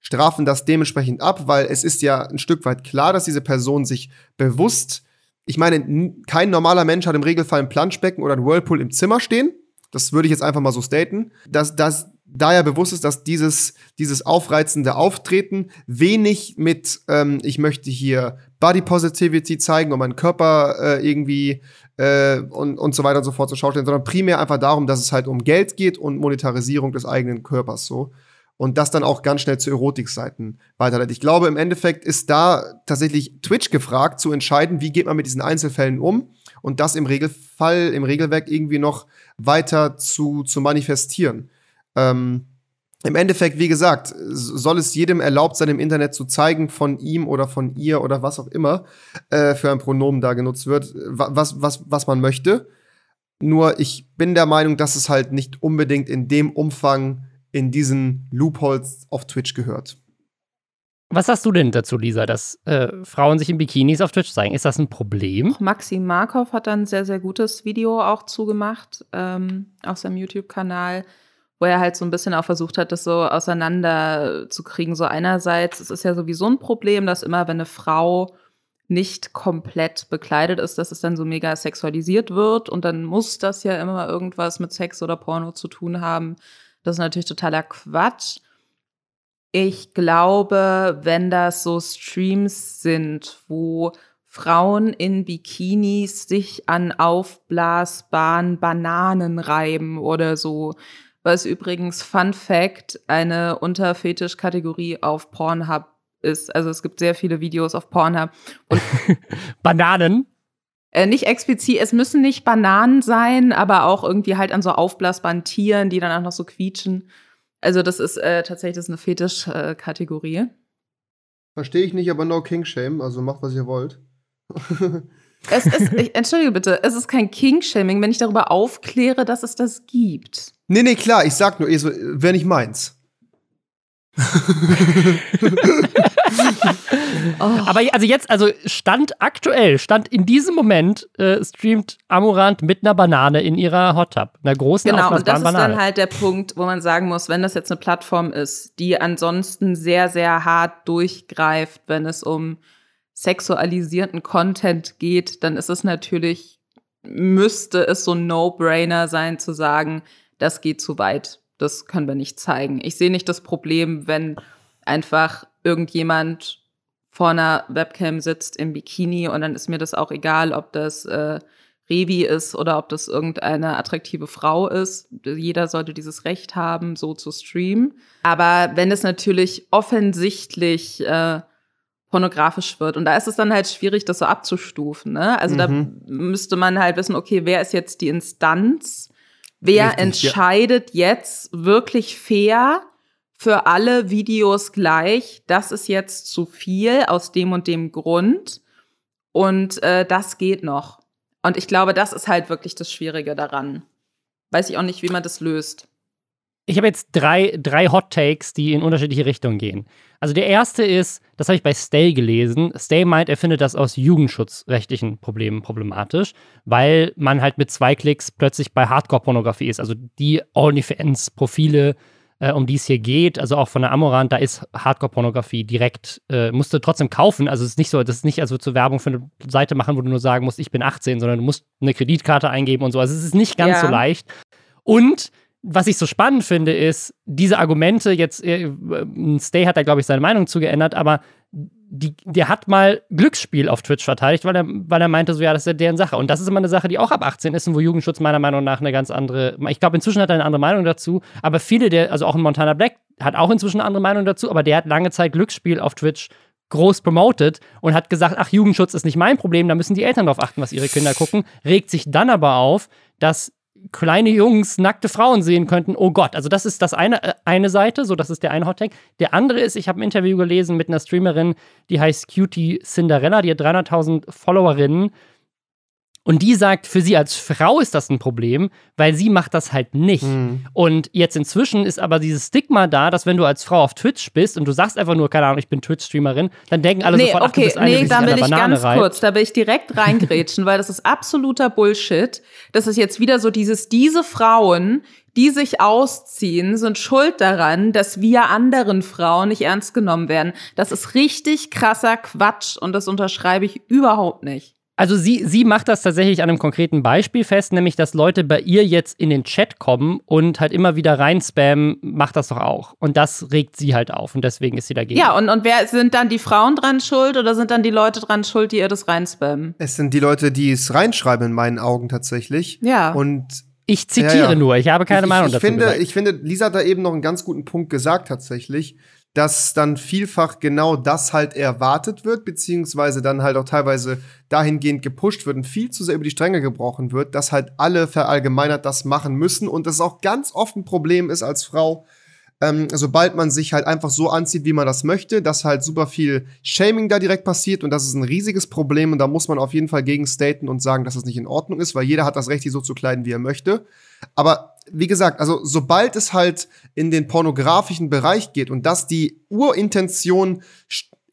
B: strafen das dementsprechend ab, weil es ist ja ein Stück weit klar, dass diese Person sich bewusst, ich meine, kein normaler Mensch hat im Regelfall ein Planschbecken oder ein Whirlpool im Zimmer stehen. Das würde ich jetzt einfach mal so staten, dass, dass da ja bewusst ist, dass dieses, dieses aufreizende Auftreten wenig mit, ähm, ich möchte hier Body Positivity zeigen und meinen Körper äh, irgendwie äh, und, und so weiter und so fort zur Schau stellen, sondern primär einfach darum, dass es halt um Geld geht und Monetarisierung des eigenen Körpers so und das dann auch ganz schnell zu Erotikseiten weiterleitet. Ich glaube, im Endeffekt ist da tatsächlich Twitch gefragt, zu entscheiden, wie geht man mit diesen Einzelfällen um und das im Regelfall, im Regelwerk irgendwie noch weiter zu, zu manifestieren. Ähm, Im Endeffekt, wie gesagt, soll es jedem erlaubt sein, im Internet zu zeigen, von ihm oder von ihr oder was auch immer äh, für ein Pronomen da genutzt wird, was, was, was man möchte. Nur ich bin der Meinung, dass es halt nicht unbedingt in dem Umfang in diesen Loopholes auf Twitch gehört.
C: Was sagst du denn dazu, Lisa, dass äh, Frauen sich in Bikinis auf Twitch zeigen? Ist das ein Problem?
A: Maxi Markov hat dann ein sehr, sehr gutes Video auch zugemacht ähm, auf seinem YouTube-Kanal, wo er halt so ein bisschen auch versucht hat, das so auseinanderzukriegen. So einerseits, es ist ja sowieso ein Problem, dass immer, wenn eine Frau nicht komplett bekleidet ist, dass es dann so mega sexualisiert wird und dann muss das ja immer irgendwas mit Sex oder Porno zu tun haben. Das ist natürlich totaler Quatsch. Ich glaube, wenn das so Streams sind, wo Frauen in Bikinis sich an aufblasbaren Bananen reiben oder so, was übrigens Fun Fact eine Unterfetisch-Kategorie auf Pornhub ist. Also es gibt sehr viele Videos auf Pornhub. Und <laughs>
C: Bananen?
A: Äh, nicht explizit, es müssen nicht Bananen sein, aber auch irgendwie halt an so aufblasbaren Tieren, die dann auch noch so quietschen. Also das ist äh, tatsächlich das ist eine Fetisch-Kategorie. Äh,
B: Verstehe ich nicht, aber no King Shame, also macht, was ihr wollt. <laughs>
A: es ist, ich, entschuldige bitte, es ist kein King-Shaming, wenn ich darüber aufkläre, dass es das gibt.
B: Nee, nee, klar, ich sag nur, so, wäre nicht meins. <laughs>
C: oh. Aber also jetzt, also Stand aktuell, Stand in diesem Moment äh, streamt Amurant mit einer Banane in ihrer Hot Tub, einer großen
A: Genau, und das ist
C: Banane.
A: dann halt der Punkt, wo man sagen muss, wenn das jetzt eine Plattform ist, die ansonsten sehr, sehr hart durchgreift, wenn es um sexualisierten Content geht, dann ist es natürlich, müsste es so ein No-Brainer sein zu sagen, das geht zu weit. Das können wir nicht zeigen. Ich sehe nicht das Problem, wenn einfach irgendjemand vor einer Webcam sitzt im Bikini und dann ist mir das auch egal, ob das äh, Revi ist oder ob das irgendeine attraktive Frau ist. Jeder sollte dieses Recht haben, so zu streamen. Aber wenn es natürlich offensichtlich äh, pornografisch wird. Und da ist es dann halt schwierig, das so abzustufen. Ne? Also mhm. da müsste man halt wissen, okay, wer ist jetzt die Instanz? Wer Richtig, entscheidet ja. jetzt wirklich fair, für alle Videos gleich, das ist jetzt zu viel aus dem und dem Grund. Und äh, das geht noch. Und ich glaube, das ist halt wirklich das Schwierige daran. Weiß ich auch nicht, wie man das löst.
C: Ich habe jetzt drei, drei Hot Takes, die in unterschiedliche Richtungen gehen. Also der erste ist, das habe ich bei Stay gelesen. Stay meint, er findet das aus jugendschutzrechtlichen Problemen problematisch, weil man halt mit zwei Klicks plötzlich bei Hardcore-Pornografie ist. Also die OnlyFans-Profile um die es hier geht, also auch von der Amorant, da ist Hardcore-Pornografie direkt, äh, musst du trotzdem kaufen. Also es ist nicht so, das ist nicht, als würdest du Werbung für eine Seite machen, wo du nur sagen musst, ich bin 18, sondern du musst eine Kreditkarte eingeben und so. Also es ist nicht ganz ja. so leicht. Und was ich so spannend finde, ist, diese Argumente, jetzt, äh, Stay hat da, glaube ich, seine Meinung zugeändert, aber die, der hat mal Glücksspiel auf Twitch verteidigt, weil er, weil er meinte, so ja, das ist ja deren Sache. Und das ist immer eine Sache, die auch ab 18 ist und wo Jugendschutz meiner Meinung nach eine ganz andere, ich glaube, inzwischen hat er eine andere Meinung dazu, aber viele der, also auch ein Montana Black hat auch inzwischen eine andere Meinung dazu, aber der hat lange Zeit Glücksspiel auf Twitch groß promotet und hat gesagt, ach, Jugendschutz ist nicht mein Problem, da müssen die Eltern darauf achten, was ihre Kinder gucken, regt sich dann aber auf, dass kleine Jungs nackte Frauen sehen könnten, oh Gott. Also das ist das eine, äh, eine Seite, so das ist der eine Hot Take. Der andere ist, ich habe ein Interview gelesen mit einer Streamerin, die heißt Cutie Cinderella, die hat 300.000 Followerinnen und die sagt, für sie als Frau ist das ein Problem, weil sie macht das halt nicht. Mhm. Und jetzt inzwischen ist aber dieses Stigma da, dass wenn du als Frau auf Twitch bist und du sagst einfach nur, keine Ahnung, ich bin Twitch-Streamerin, dann denken alle nee, sofort, okay, ach, du bist eine, nee, da will ich ganz reibt. kurz,
A: da will ich direkt reingrätschen, weil das ist absoluter Bullshit. Das ist jetzt wieder so dieses, diese Frauen, die sich ausziehen, sind schuld daran, dass wir anderen Frauen nicht ernst genommen werden. Das ist richtig krasser Quatsch und das unterschreibe ich überhaupt nicht.
C: Also sie, sie macht das tatsächlich an einem konkreten Beispiel fest, nämlich dass Leute bei ihr jetzt in den Chat kommen und halt immer wieder reinspammen, macht das doch auch. Und das regt sie halt auf und deswegen ist sie dagegen.
A: Ja, und, und wer sind dann die Frauen dran schuld oder sind dann die Leute dran schuld, die ihr das reinspammen?
B: Es sind die Leute, die es reinschreiben, in meinen Augen tatsächlich.
A: Ja.
C: Und ich zitiere ja, ja. nur, ich habe keine
B: ich,
C: Meinung
B: ich,
C: dazu.
B: Finde,
C: gesagt.
B: Ich finde, Lisa hat da eben noch einen ganz guten Punkt gesagt tatsächlich dass dann vielfach genau das halt erwartet wird, beziehungsweise dann halt auch teilweise dahingehend gepusht wird und viel zu sehr über die Stränge gebrochen wird, dass halt alle verallgemeinert das machen müssen und das auch ganz oft ein Problem ist als Frau, ähm, sobald man sich halt einfach so anzieht, wie man das möchte, dass halt super viel Shaming da direkt passiert und das ist ein riesiges Problem und da muss man auf jeden Fall gegen staten und sagen, dass das nicht in Ordnung ist, weil jeder hat das Recht, sich so zu kleiden, wie er möchte. Aber wie gesagt, also sobald es halt in den pornografischen Bereich geht und das die Urintention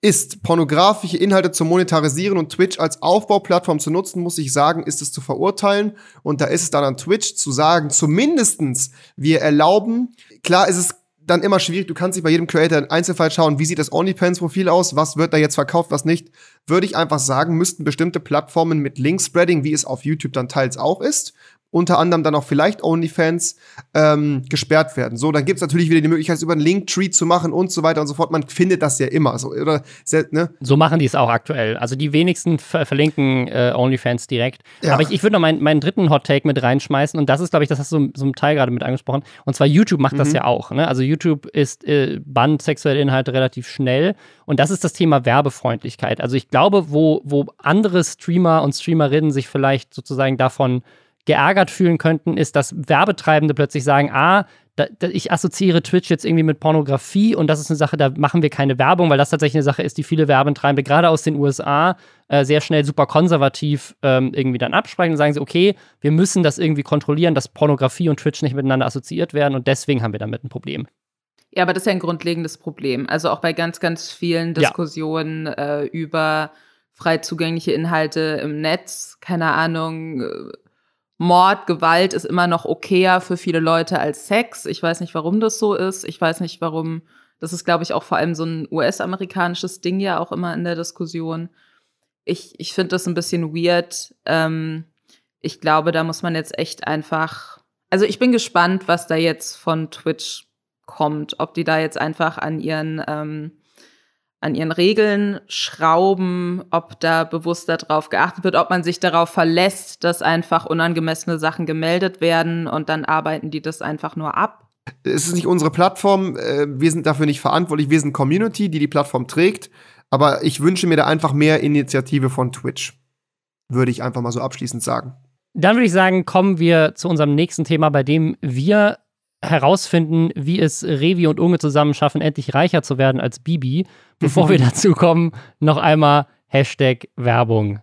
B: ist, pornografische Inhalte zu monetarisieren und Twitch als Aufbauplattform zu nutzen, muss ich sagen, ist es zu verurteilen. Und da ist es dann an Twitch zu sagen, zumindestens wir erlauben, klar ist es dann immer schwierig, du kannst nicht bei jedem Creator im Einzelfall schauen, wie sieht das OnlyFans-Profil aus, was wird da jetzt verkauft, was nicht. Würde ich einfach sagen, müssten bestimmte Plattformen mit Link-Spreading, wie es auf YouTube dann teils auch ist, unter anderem dann auch vielleicht OnlyFans ähm, gesperrt werden. So, dann gibt's natürlich wieder die Möglichkeit, über einen Linktree zu machen und so weiter und so fort. Man findet das ja immer so, oder?
C: Ne? So machen die es auch aktuell. Also die wenigsten ver verlinken äh, OnlyFans direkt. Ja. Aber ich, ich würde noch meinen, meinen dritten Hot Take mit reinschmeißen und das ist, glaube ich, das hast du so, einem Teil gerade mit angesprochen. Und zwar YouTube macht mhm. das ja auch. Ne? Also YouTube ist äh, bannt sexuelle Inhalte relativ schnell und das ist das Thema Werbefreundlichkeit. Also ich glaube, wo, wo andere Streamer und Streamerinnen sich vielleicht sozusagen davon geärgert fühlen könnten, ist, dass Werbetreibende plötzlich sagen, ah, da, da, ich assoziiere Twitch jetzt irgendwie mit Pornografie und das ist eine Sache, da machen wir keine Werbung, weil das tatsächlich eine Sache ist, die viele Werbetreibende, gerade aus den USA, äh, sehr schnell super konservativ ähm, irgendwie dann absprechen und sagen sie, okay, wir müssen das irgendwie kontrollieren, dass Pornografie und Twitch nicht miteinander assoziiert werden und deswegen haben wir damit ein Problem.
A: Ja, aber das ist ja ein grundlegendes Problem. Also auch bei ganz, ganz vielen Diskussionen ja. äh, über frei zugängliche Inhalte im Netz, keine Ahnung, äh, Mord, Gewalt ist immer noch okayer für viele Leute als Sex. Ich weiß nicht, warum das so ist. Ich weiß nicht, warum. Das ist, glaube ich, auch vor allem so ein US-amerikanisches Ding ja auch immer in der Diskussion. Ich, ich finde das ein bisschen weird. Ähm, ich glaube, da muss man jetzt echt einfach. Also ich bin gespannt, was da jetzt von Twitch kommt. Ob die da jetzt einfach an ihren ähm, an ihren Regeln schrauben, ob da bewusst darauf geachtet wird, ob man sich darauf verlässt, dass einfach unangemessene Sachen gemeldet werden und dann arbeiten die das einfach nur ab.
B: Es ist nicht unsere Plattform, äh, wir sind dafür nicht verantwortlich, wir sind Community, die die Plattform trägt, aber ich wünsche mir da einfach mehr Initiative von Twitch. Würde ich einfach mal so abschließend sagen.
C: Dann würde ich sagen, kommen wir zu unserem nächsten Thema, bei dem wir herausfinden, wie es Revi und Unge zusammen schaffen, endlich reicher zu werden als Bibi. Bevor wir dazu kommen, noch einmal Hashtag Werbung.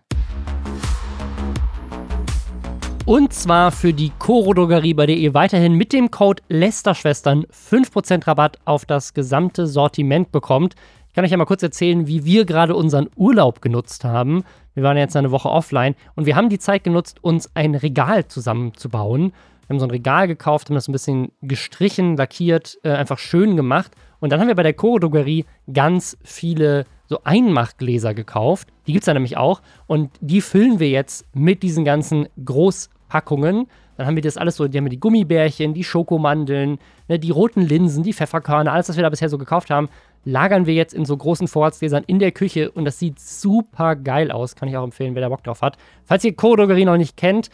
C: Und zwar für die Coro-Drogerie, bei der ihr weiterhin mit dem Code Lästerschwestern 5% Rabatt auf das gesamte Sortiment bekommt. Ich kann euch ja mal kurz erzählen, wie wir gerade unseren Urlaub genutzt haben. Wir waren jetzt eine Woche offline und wir haben die Zeit genutzt, uns ein Regal zusammenzubauen. Wir haben so ein Regal gekauft, haben das ein bisschen gestrichen, lackiert, äh, einfach schön gemacht. Und dann haben wir bei der Choro Drogerie ganz viele so Einmachgläser gekauft. Die gibt es da nämlich auch. Und die füllen wir jetzt mit diesen ganzen Großpackungen. Dann haben wir das alles so, die haben wir die Gummibärchen, die Schokomandeln, ne, die roten Linsen, die Pfefferkörner, alles, was wir da bisher so gekauft haben, lagern wir jetzt in so großen Vorratsgläsern in der Küche und das sieht super geil aus. Kann ich auch empfehlen, wer da Bock drauf hat. Falls ihr Choro Drogerie noch nicht kennt,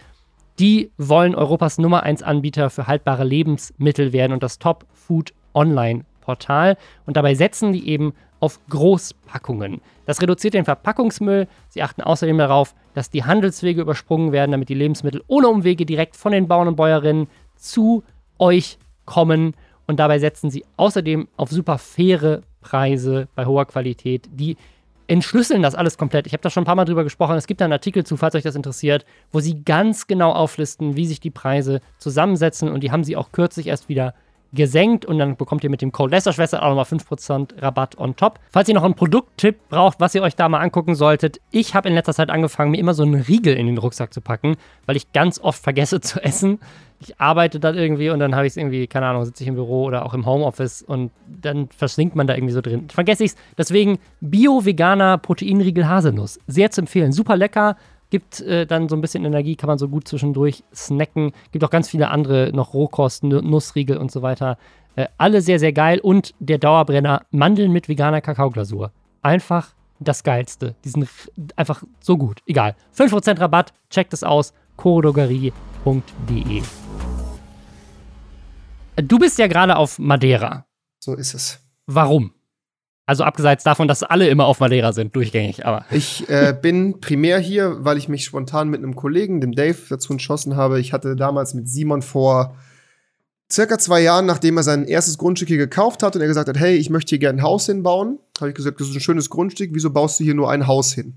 C: die wollen Europas Nummer 1 Anbieter für haltbare Lebensmittel werden und das Top Food Online Portal. Und dabei setzen die eben auf Großpackungen. Das reduziert den Verpackungsmüll. Sie achten außerdem darauf, dass die Handelswege übersprungen werden, damit die Lebensmittel ohne Umwege direkt von den Bauern und Bäuerinnen zu euch kommen. Und dabei setzen sie außerdem auf super faire Preise bei hoher Qualität, die entschlüsseln das alles komplett. Ich habe da schon ein paar Mal drüber gesprochen. Es gibt da einen Artikel zu, falls euch das interessiert, wo sie ganz genau auflisten, wie sich die Preise zusammensetzen. Und die haben sie auch kürzlich erst wieder gesenkt und dann bekommt ihr mit dem Code Lästerschwester auch nochmal 5% Rabatt on top. Falls ihr noch einen Produkttipp braucht, was ihr euch da mal angucken solltet, ich habe in letzter Zeit angefangen, mir immer so einen Riegel in den Rucksack zu packen, weil ich ganz oft vergesse <laughs> zu essen. Ich arbeite dann irgendwie und dann habe ich es irgendwie, keine Ahnung, sitze ich im Büro oder auch im Homeoffice und dann versinkt man da irgendwie so drin. Vergesse ich es. Deswegen Bio-Veganer Proteinriegel Haselnuss. Sehr zu empfehlen. Super lecker Gibt äh, dann so ein bisschen Energie, kann man so gut zwischendurch snacken. Gibt auch ganz viele andere noch Rohkost, Nussriegel und so weiter. Äh, alle sehr, sehr geil. Und der Dauerbrenner Mandeln mit veganer Kakaoglasur. Einfach das Geilste. Die sind einfach so gut. Egal. 5% Rabatt, checkt es aus. chorodogerie.de Du bist ja gerade auf Madeira.
B: So ist es.
C: Warum? Also abgesehen davon, dass alle immer auf Madeira sind, durchgängig, aber.
B: Ich äh, bin primär hier, weil ich mich spontan mit einem Kollegen, dem Dave, dazu entschlossen habe. Ich hatte damals mit Simon vor circa zwei Jahren, nachdem er sein erstes Grundstück hier gekauft hat und er gesagt hat, hey, ich möchte hier gerne ein Haus hinbauen, habe ich gesagt, das ist ein schönes Grundstück, wieso baust du hier nur ein Haus hin?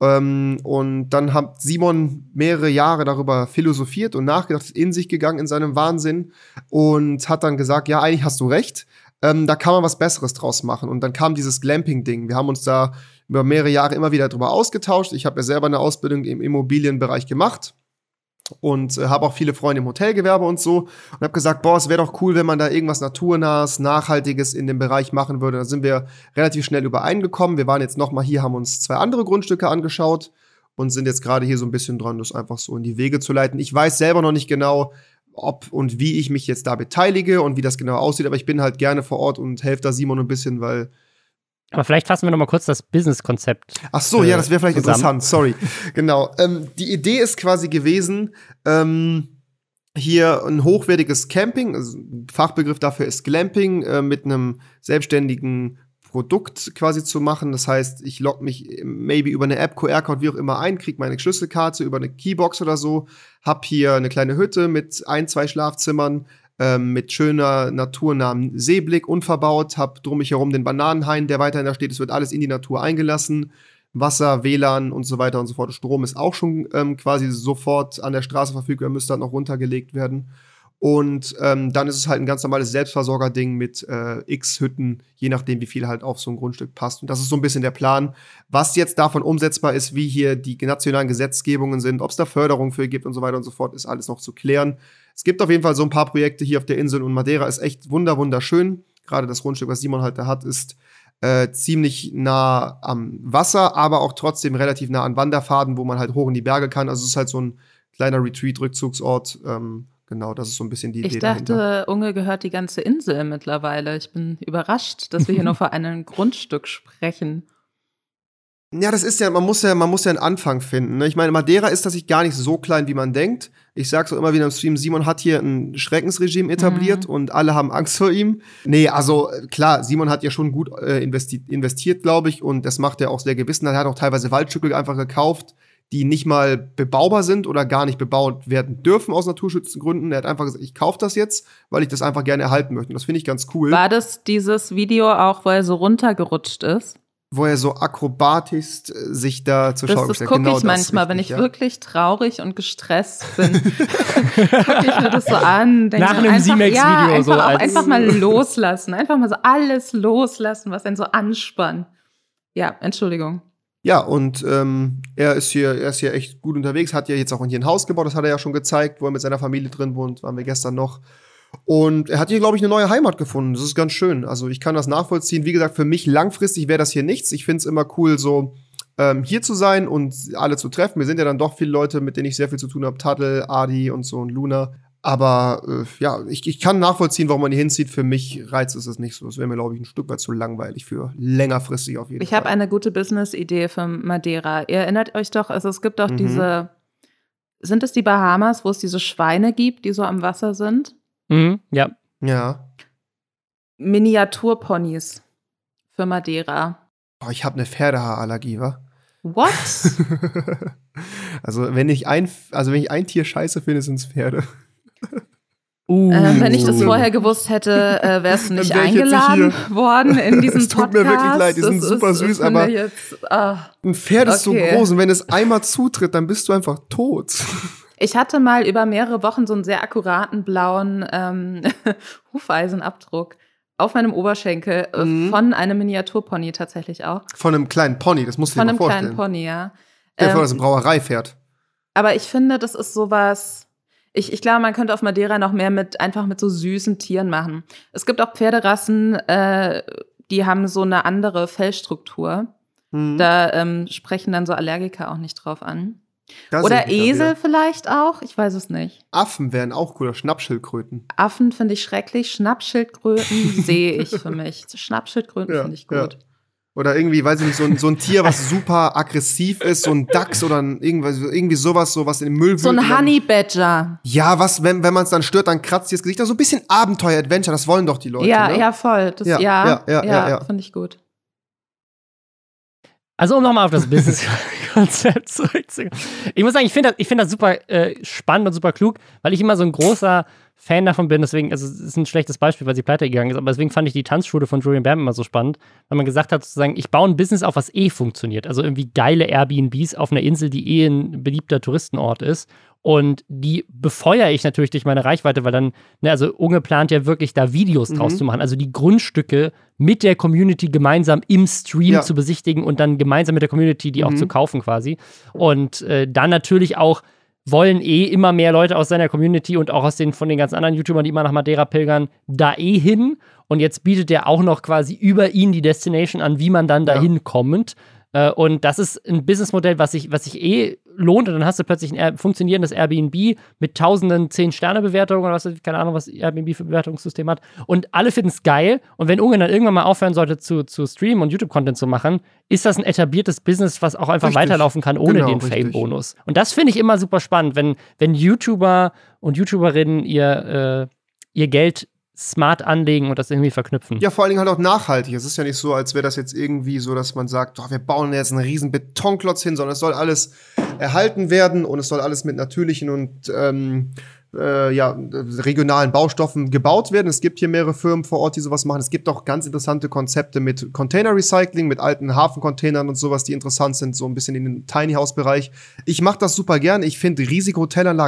B: Ähm, und dann hat Simon mehrere Jahre darüber philosophiert und nachgedacht, in sich gegangen in seinem Wahnsinn und hat dann gesagt, ja, eigentlich hast du recht. Ähm, da kann man was Besseres draus machen. Und dann kam dieses Glamping-Ding. Wir haben uns da über mehrere Jahre immer wieder darüber ausgetauscht. Ich habe ja selber eine Ausbildung im Immobilienbereich gemacht und äh, habe auch viele Freunde im Hotelgewerbe und so und habe gesagt, boah, es wäre doch cool, wenn man da irgendwas naturnahes, nachhaltiges in dem Bereich machen würde. Da sind wir relativ schnell übereingekommen. Wir waren jetzt noch mal hier, haben uns zwei andere Grundstücke angeschaut und sind jetzt gerade hier so ein bisschen dran, das einfach so in die Wege zu leiten. Ich weiß selber noch nicht genau, ob und wie ich mich jetzt da beteilige und wie das genau aussieht, aber ich bin halt gerne vor Ort und helfe da Simon ein bisschen, weil
C: aber vielleicht fassen wir noch mal kurz das Business-Konzept.
B: Ach so, äh, ja, das wäre vielleicht zusammen. interessant. Sorry. <laughs> genau. Ähm, die Idee ist quasi gewesen, ähm, hier ein hochwertiges Camping, also Fachbegriff dafür ist Glamping, äh, mit einem selbstständigen Produkt quasi zu machen. Das heißt, ich logge mich maybe über eine App, QR-Code, wie auch immer ein, kriege meine Schlüsselkarte über eine Keybox oder so, hab hier eine kleine Hütte mit ein, zwei Schlafzimmern, ähm, mit schöner naturnahen Seeblick unverbaut, hab drum mich herum den Bananenhain, der weiterhin da steht. Es wird alles in die Natur eingelassen. Wasser, WLAN und so weiter und so fort. Strom ist auch schon ähm, quasi sofort an der Straße verfügbar, müsste dann noch runtergelegt werden. Und ähm, dann ist es halt ein ganz normales Selbstversorger-Ding mit äh, x Hütten, je nachdem, wie viel halt auf so ein Grundstück passt. Und das ist so ein bisschen der Plan. Was jetzt davon umsetzbar ist, wie hier die nationalen Gesetzgebungen sind, ob es da Förderung für gibt und so weiter und so fort, ist alles noch zu klären. Es gibt auf jeden Fall so ein paar Projekte hier auf der Insel und Madeira ist echt wunder wunderschön. Gerade das Grundstück, was Simon halt da hat, ist äh, ziemlich nah am Wasser, aber auch trotzdem relativ nah an Wanderfaden, wo man halt hoch in die Berge kann. Also es ist halt so ein kleiner Retreat-Rückzugsort. Ähm, genau, das ist so ein bisschen die
A: ich
B: Idee.
A: Ich dachte, dahinter. Unge gehört die ganze Insel mittlerweile. Ich bin überrascht, dass wir hier nur <laughs> vor einem Grundstück sprechen.
B: Ja, das ist ja, man muss ja, man muss ja einen Anfang finden. Ne? Ich meine, Madeira ist tatsächlich gar nicht so klein, wie man denkt. Ich sag's auch immer wieder im Stream, Simon hat hier ein Schreckensregime etabliert mhm. und alle haben Angst vor ihm. Nee, also klar, Simon hat ja schon gut äh, investi investiert, glaube ich, und das macht er auch sehr gewissen. Er hat auch teilweise Waldstücke einfach gekauft, die nicht mal bebaubar sind oder gar nicht bebaut werden dürfen aus Naturschutzgründen. Er hat einfach gesagt, ich kaufe das jetzt, weil ich das einfach gerne erhalten möchte. Und das finde ich ganz cool.
A: War das dieses Video auch, wo er so runtergerutscht ist?
B: wo er so akrobatisch äh, sich da zur Schau
A: gestellt hat. Das gucke ich genau manchmal, wenn ich ja. wirklich traurig und gestresst <laughs> bin. <laughs> gucke ich mir das so an.
C: Nach einem Z-Max-Video
A: ja,
C: so.
A: Als einfach mal loslassen. Einfach mal so alles loslassen, was einen so anspannt. Ja, Entschuldigung.
B: Ja, und ähm, er ist hier, er ist hier echt gut unterwegs, hat ja jetzt auch hier ein Haus gebaut, das hat er ja schon gezeigt, wo er mit seiner Familie drin wohnt, waren wir gestern noch. Und er hat hier, glaube ich, eine neue Heimat gefunden. Das ist ganz schön. Also ich kann das nachvollziehen. Wie gesagt, für mich langfristig wäre das hier nichts. Ich finde es immer cool, so ähm, hier zu sein und alle zu treffen. Wir sind ja dann doch viele Leute, mit denen ich sehr viel zu tun habe. Tadel, Adi und so und Luna. Aber äh, ja, ich, ich kann nachvollziehen, warum man hier hinzieht. Für mich reizt es es nicht so. Das wäre mir, glaube ich, ein Stück weit zu langweilig für längerfristig auf jeden
A: ich
B: Fall.
A: Ich habe eine gute Business-Idee für Madeira. Ihr erinnert euch doch, also es gibt auch mhm. diese, sind es die Bahamas, wo es diese Schweine gibt, die so am Wasser sind?
C: Mhm, ja.
B: Ja.
A: Miniaturponys für Madeira.
B: Oh, ich habe eine Pferdehaarallergie, wa?
A: What? <laughs>
B: also, wenn ich ein, also wenn ich ein Tier scheiße finde, sind es Pferde.
A: Uh. Äh, wenn ich das vorher gewusst hätte, äh, wärst du nicht eingeladen worden in <laughs> diesen
B: Es tut mir wirklich leid, die sind das super ist, süß, aber jetzt, ah, ein Pferd ist okay. so groß und wenn es einmal zutritt, dann bist du einfach tot.
A: Ich hatte mal über mehrere Wochen so einen sehr akkuraten blauen ähm, <laughs> Hufeisenabdruck auf meinem Oberschenkel äh, mhm. von einem Miniaturpony tatsächlich auch.
B: Von einem kleinen Pony, das musst du dir mal vorstellen.
A: Von einem kleinen Pony, ja.
B: Ja, ähm, das ein Brauereipferd.
A: Aber ich finde, das ist sowas. Ich, ich glaube, man könnte auf Madeira noch mehr mit einfach mit so süßen Tieren machen. Es gibt auch Pferderassen, äh, die haben so eine andere Fellstruktur. Mhm. Da ähm, sprechen dann so Allergiker auch nicht drauf an. Da Oder Esel vielleicht auch, ich weiß es nicht.
B: Affen wären auch cooler, Schnappschildkröten.
A: Affen finde ich schrecklich, Schnappschildkröten <laughs> sehe ich für mich. Schnappschildkröten ja, finde ich gut. Ja.
B: Oder irgendwie, weiß ich nicht, so ein, so ein Tier, was super aggressiv ist, so ein Dachs oder ein, irgendwie, irgendwie sowas, so was in den Müll
A: So ein Honey Badger.
B: Ja, was, wenn, wenn man es dann stört, dann kratzt ihr das Gesicht. Also ein bisschen Abenteuer-Adventure, das wollen doch die Leute.
A: Ja,
B: ne?
A: ja, voll. Das, ja, ja, ja, ja, ja, ja. finde ich gut.
C: Also um nochmal auf das Business-Konzept <laughs> zurückzukommen. Ich muss sagen, ich finde das, find das super äh, spannend und super klug, weil ich immer so ein großer Fan davon bin. Deswegen, also es ist ein schlechtes Beispiel, weil sie pleite gegangen ist. Aber deswegen fand ich die Tanzschule von Julian Bam immer so spannend, weil man gesagt hat, sozusagen, ich baue ein Business auf, was eh funktioniert. Also irgendwie geile Airbnbs auf einer Insel, die eh ein beliebter Touristenort ist. Und die befeuere ich natürlich durch meine Reichweite, weil dann, ne, also Unge plant ja wirklich da Videos draus
B: Mhm.
C: zu machen. Also die Grundstücke mit der Community gemeinsam im Stream
B: Ja.
C: zu besichtigen und dann gemeinsam mit der Community die auch
B: Mhm.
C: zu kaufen quasi. Und äh, dann natürlich auch wollen eh immer mehr Leute aus seiner Community und auch aus den von den ganzen anderen YouTubern, die immer nach Madeira pilgern, da eh hin. Und jetzt bietet er auch noch quasi über ihn die Destination an, wie man dann
B: Ja.
C: dahin kommt. Äh, Und das ist ein Businessmodell, was sich was sich eh lohnt. Und dann hast du plötzlich ein Air funktionierendes Airbnb mit tausenden 10-Sterne-Bewertungen oder was, keine Ahnung, was Airbnb für Bewertungssystem hat. Und alle finden es geil. Und wenn Ungarn dann irgendwann mal aufhören sollte zu, zu streamen und YouTube-Content zu machen, ist das ein etabliertes Business, was auch einfach
B: Richtig.
C: weiterlaufen kann ohne
B: Genau,
C: den. Fame-Bonus. Und das finde ich immer super spannend, wenn, wenn YouTuber und YouTuberinnen ihr, äh, ihr Geld smart anlegen und das irgendwie verknüpfen.
B: Ja, vor allen Dingen halt auch nachhaltig. Es ist ja nicht so, als wäre das jetzt irgendwie so, dass man sagt, oh, wir bauen jetzt einen riesen Betonklotz hin, sondern es soll alles erhalten werden und es soll alles mit natürlichen und ähm, äh, ja, regionalen Baustoffen gebaut werden. Es gibt hier mehrere Firmen vor Ort, die sowas machen. Es gibt auch ganz interessante Konzepte mit Container Recycling, mit alten Hafencontainern und sowas, die interessant sind, so ein bisschen in den Tiny House Bereich. Ich mache das super gern. Ich finde riesige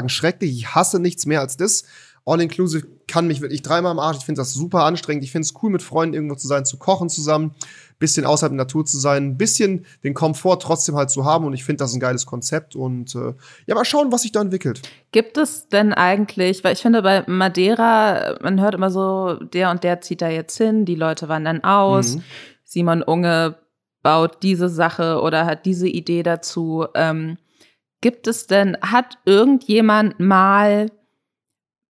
B: schrecklich. Ich hasse nichts mehr als das. All-Inclusive kann mich wirklich dreimal am Arsch. Ich finde das super anstrengend. Ich finde es cool, mit Freunden irgendwo zu sein, zu kochen zusammen, bisschen außerhalb der Natur zu sein, ein bisschen den Komfort trotzdem halt zu haben. Und ich finde das ein geiles Konzept. Und äh, ja, mal schauen, was sich da entwickelt.
A: Gibt es denn eigentlich, weil ich finde, bei Madeira, man hört immer so, der und der zieht da jetzt hin, die Leute wandern aus,
B: Mhm.
A: Simon Unge baut diese Sache oder hat diese Idee dazu. Ähm, gibt es denn, hat irgendjemand mal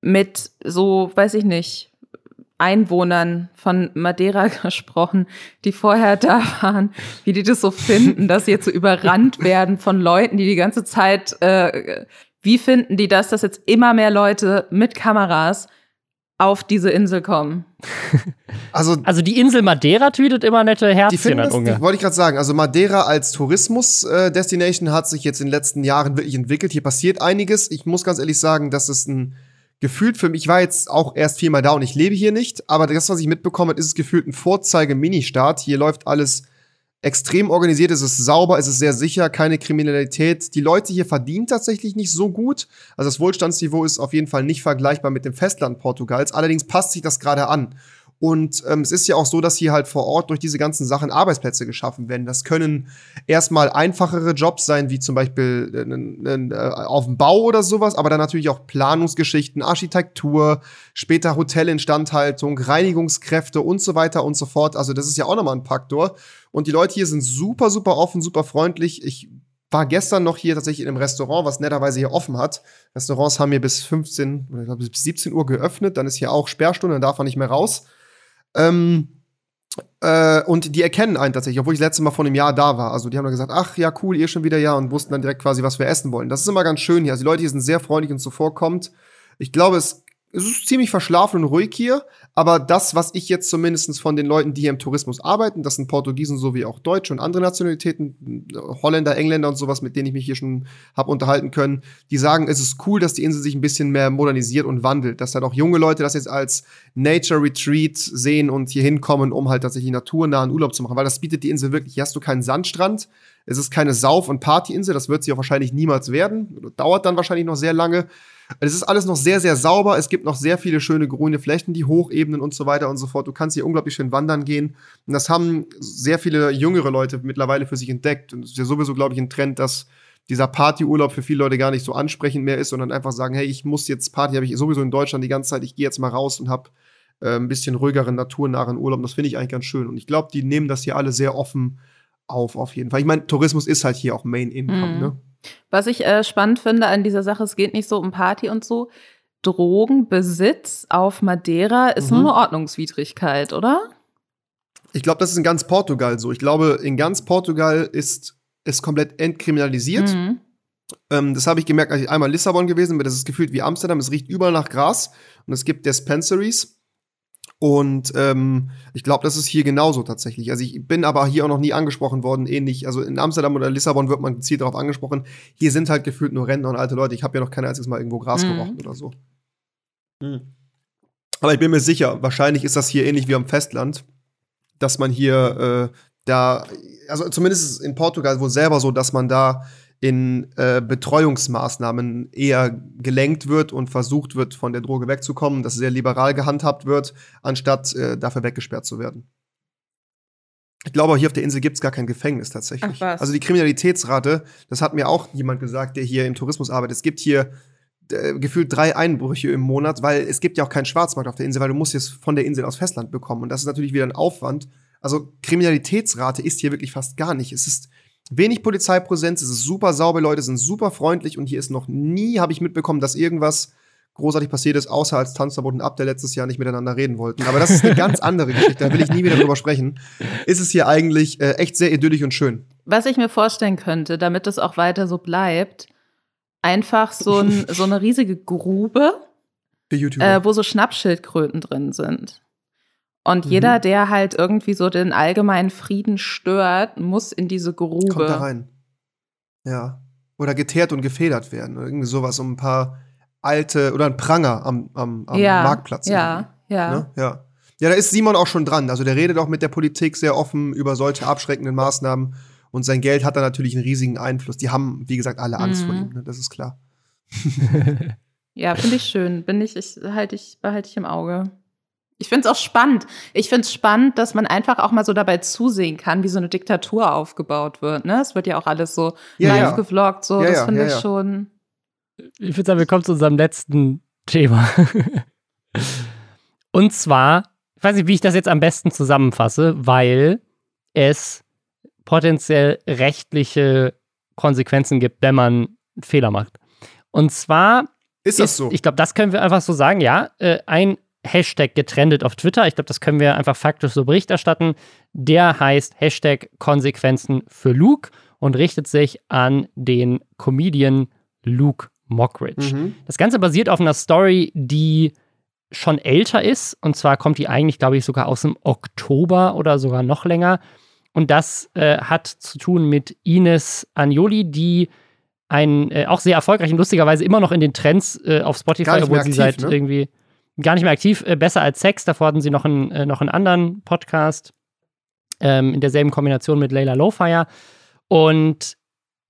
A: mit so, weiß ich nicht, Einwohnern von Madeira <laughs> gesprochen, die vorher da waren, wie die das so finden, dass sie jetzt so überrannt <laughs> werden von Leuten, die die ganze Zeit, äh, wie finden die das, dass jetzt immer mehr Leute mit Kameras auf diese Insel kommen? <laughs>
B: Also,
C: Also die Insel Madeira tweetet immer nette Herzchen an
B: die, wollte ich gerade sagen, also Madeira als Tourismus-Destination hat sich jetzt in den letzten Jahren wirklich entwickelt. Hier passiert einiges. Ich muss ganz ehrlich sagen, das ist ein gefühlt für mich, ich war jetzt auch erst viermal da und ich lebe hier nicht, aber das, was ich mitbekommen habe, ist es gefühlt ein Vorzeige-Ministaat. Hier läuft alles extrem organisiert, es ist sauber, es ist sehr sicher, keine Kriminalität. Die Leute hier verdienen tatsächlich nicht so gut. Also das Wohlstandsniveau ist auf jeden Fall nicht vergleichbar mit dem Festland Portugals. Allerdings passt sich das gerade an. Und ähm, es ist ja auch so, dass hier halt vor Ort durch diese ganzen Sachen Arbeitsplätze geschaffen werden. Das können erstmal einfachere Jobs sein, wie zum Beispiel äh, äh, auf dem Bau oder sowas, aber dann natürlich auch Planungsgeschichten, Architektur, später Hotelinstandhaltung, Reinigungskräfte und so weiter und so fort. Also das ist ja auch nochmal ein Faktor. Und die Leute hier sind super, super offen, super freundlich. Ich war gestern noch hier tatsächlich in einem Restaurant, was netterweise hier offen hat. Restaurants haben hier bis 15 oder ich glaube bis 17 Uhr geöffnet, dann ist hier auch Sperrstunde, dann darf man nicht mehr raus. Ähm, äh, und die erkennen einen tatsächlich, obwohl ich das letzte Mal vor einem Jahr da war. Also die haben dann gesagt, ach ja, cool, ihr schon wieder ja und wussten dann direkt quasi, was wir essen wollen. Das ist immer ganz schön hier. Also die Leute hier sind sehr freundlich und zuvorkommend. Ich glaube, es, es ist ziemlich verschlafen und ruhig hier, aber das, was ich jetzt zumindest von den Leuten, die hier im Tourismus arbeiten, das sind Portugiesen sowie auch Deutsche und andere Nationalitäten, Holländer, Engländer und sowas, mit denen ich mich hier schon habe unterhalten können, die sagen, es ist cool, dass die Insel sich ein bisschen mehr modernisiert und wandelt, dass halt auch junge Leute das jetzt als Nature Retreat sehen und hier hinkommen, um halt tatsächlich naturnahen Urlaub zu machen, weil das bietet die Insel wirklich. Hier hast du keinen Sandstrand, es ist keine Sauf- und Partyinsel, das wird sie auch wahrscheinlich niemals werden, dauert dann wahrscheinlich noch sehr lange. Es ist alles noch sehr, sehr sauber. Es gibt noch sehr viele schöne grüne Flächen, die Hochebenen und so weiter und so fort. Du kannst hier unglaublich schön wandern gehen. Und das haben sehr viele jüngere Leute mittlerweile für sich entdeckt. Und es ist ja sowieso, glaube ich, ein Trend, dass dieser Partyurlaub für viele Leute gar nicht so ansprechend mehr ist, sondern einfach sagen, hey, ich muss jetzt Party, habe ich sowieso in Deutschland die ganze Zeit, ich gehe jetzt mal raus und habe äh, ein bisschen ruhigeren, naturnahen Urlaub. Und das finde ich eigentlich ganz schön. Und ich glaube, die nehmen das hier alle sehr offen auf, auf jeden Fall. Ich meine, Tourismus ist halt hier auch Main Income,
A: Mhm.
B: ne?
A: Was ich äh, spannend finde an dieser Sache, es geht nicht so um Party und so. Drogenbesitz auf Madeira ist
B: Mhm.
A: nur eine Ordnungswidrigkeit, oder?
B: Ich glaube, das ist in ganz Portugal so. Ich glaube, in ganz Portugal ist es komplett entkriminalisiert.
A: Mhm.
B: Ähm, das habe ich gemerkt, als ich einmal in Lissabon gewesen bin. Das ist gefühlt wie Amsterdam. Es riecht überall nach Gras und es gibt Dispensaries. Und ähm, ich glaube, das ist hier genauso tatsächlich. Also ich bin aber hier auch noch nie angesprochen worden, ähnlich. Also in Amsterdam oder Lissabon wird man gezielt darauf angesprochen. Hier sind halt gefühlt nur Rentner und alte Leute. Ich habe ja noch kein einziges Mal irgendwo Gras
A: Mhm.
B: gerochen oder so. Hm. Aber ich bin mir sicher, wahrscheinlich ist das hier ähnlich wie am Festland, dass man hier äh, da, also zumindest in Portugal wohl selber so, dass man da in äh, Betreuungsmaßnahmen eher gelenkt wird und versucht wird, von der Droge wegzukommen, dass sehr liberal gehandhabt wird, anstatt äh, dafür weggesperrt zu werden. Ich glaube, hier auf der Insel gibt es gar kein Gefängnis tatsächlich.
A: Ach?
B: Also die Kriminalitätsrate, das hat mir auch jemand gesagt, der hier im Tourismus arbeitet. Es gibt hier äh, gefühlt drei Einbrüche im Monat, weil es gibt ja auch keinen Schwarzmarkt auf der Insel, weil du musst jetzt von der Insel aus Festland bekommen. Und das ist natürlich wieder ein Aufwand. Also Kriminalitätsrate ist hier wirklich fast gar nicht. Es ist wenig Polizeipräsenz, es ist super sauber, Leute sind super freundlich und hier ist noch nie, habe ich mitbekommen, dass irgendwas großartig passiert ist, außer als Tanzverbot und Ab, der letztes Jahr nicht miteinander reden wollten. Aber das ist eine ganz andere Geschichte, da will ich nie wieder drüber sprechen. Ist es hier eigentlich äh, echt sehr idyllisch und schön.
A: Was ich mir vorstellen könnte, damit es auch weiter so bleibt, einfach so, ein, so eine riesige Grube, äh, wo so Schnappschildkröten drin sind. Und
B: Mhm.
A: jeder, der halt irgendwie so den allgemeinen Frieden stört, muss in diese Grube.
B: Kommt da rein. Ja. Oder geteert und gefedert werden. Oder irgendwie sowas, um ein paar alte, oder ein Pranger am, am, am
A: ja,
B: Marktplatz.
A: Ja, ja.
B: Ne? Ja. Ja, da ist Simon auch schon dran. Also der redet auch mit der Politik sehr offen über solche abschreckenden Maßnahmen. Und sein Geld hat da natürlich einen riesigen Einfluss. Die haben, wie gesagt, alle Angst vor
A: Mhm.
B: ihm. Ne? Das ist klar. <laughs> <laughs>
A: Ja, finde ich schön. Bin ich, ich halte ich, behalte ich im Auge. Ich finde es auch spannend. Ich finde es spannend, dass man einfach auch mal so dabei zusehen kann, wie so eine Diktatur aufgebaut wird. Ne? Es wird ja auch alles so
B: Ja,
A: live
B: ja.
A: gevloggt. So,
B: Ja,
A: das
B: ja,
A: finde
B: ja,
A: ich
B: ja.
A: schon.
C: Ich würde sagen, wir kommen zu unserem letzten Thema. <laughs> Und zwar, ich weiß nicht, wie ich das jetzt am besten zusammenfasse, weil es potenziell rechtliche Konsequenzen gibt, wenn man einen Fehler macht. Und zwar
B: Ist das so?
C: Ich glaube, das können wir einfach so sagen, ja. Äh, ein Hashtag getrennt auf Twitter, ich glaube, das können wir einfach faktisch so Bericht erstatten. Der heißt Hashtag Konsequenzen für Luke und richtet sich an den Comedian Luke Mockridge.
B: Mhm.
C: Das Ganze basiert auf einer Story, die schon älter ist. Und zwar kommt die eigentlich, glaube ich, sogar aus dem Oktober oder sogar noch länger. Und das äh, hat zu tun mit Ines Agnoli, die ein äh, auch sehr erfolgreich und lustigerweise immer noch in den Trends äh, auf Spotify, obwohl
B: mehr
C: sie
B: aktiv,
C: seit
B: ne?
C: irgendwie gar nicht mehr aktiv, äh, besser als Sex. Davor hatten sie noch einen, äh, noch einen anderen Podcast ähm, in derselben Kombination mit Layla Lowfire. Und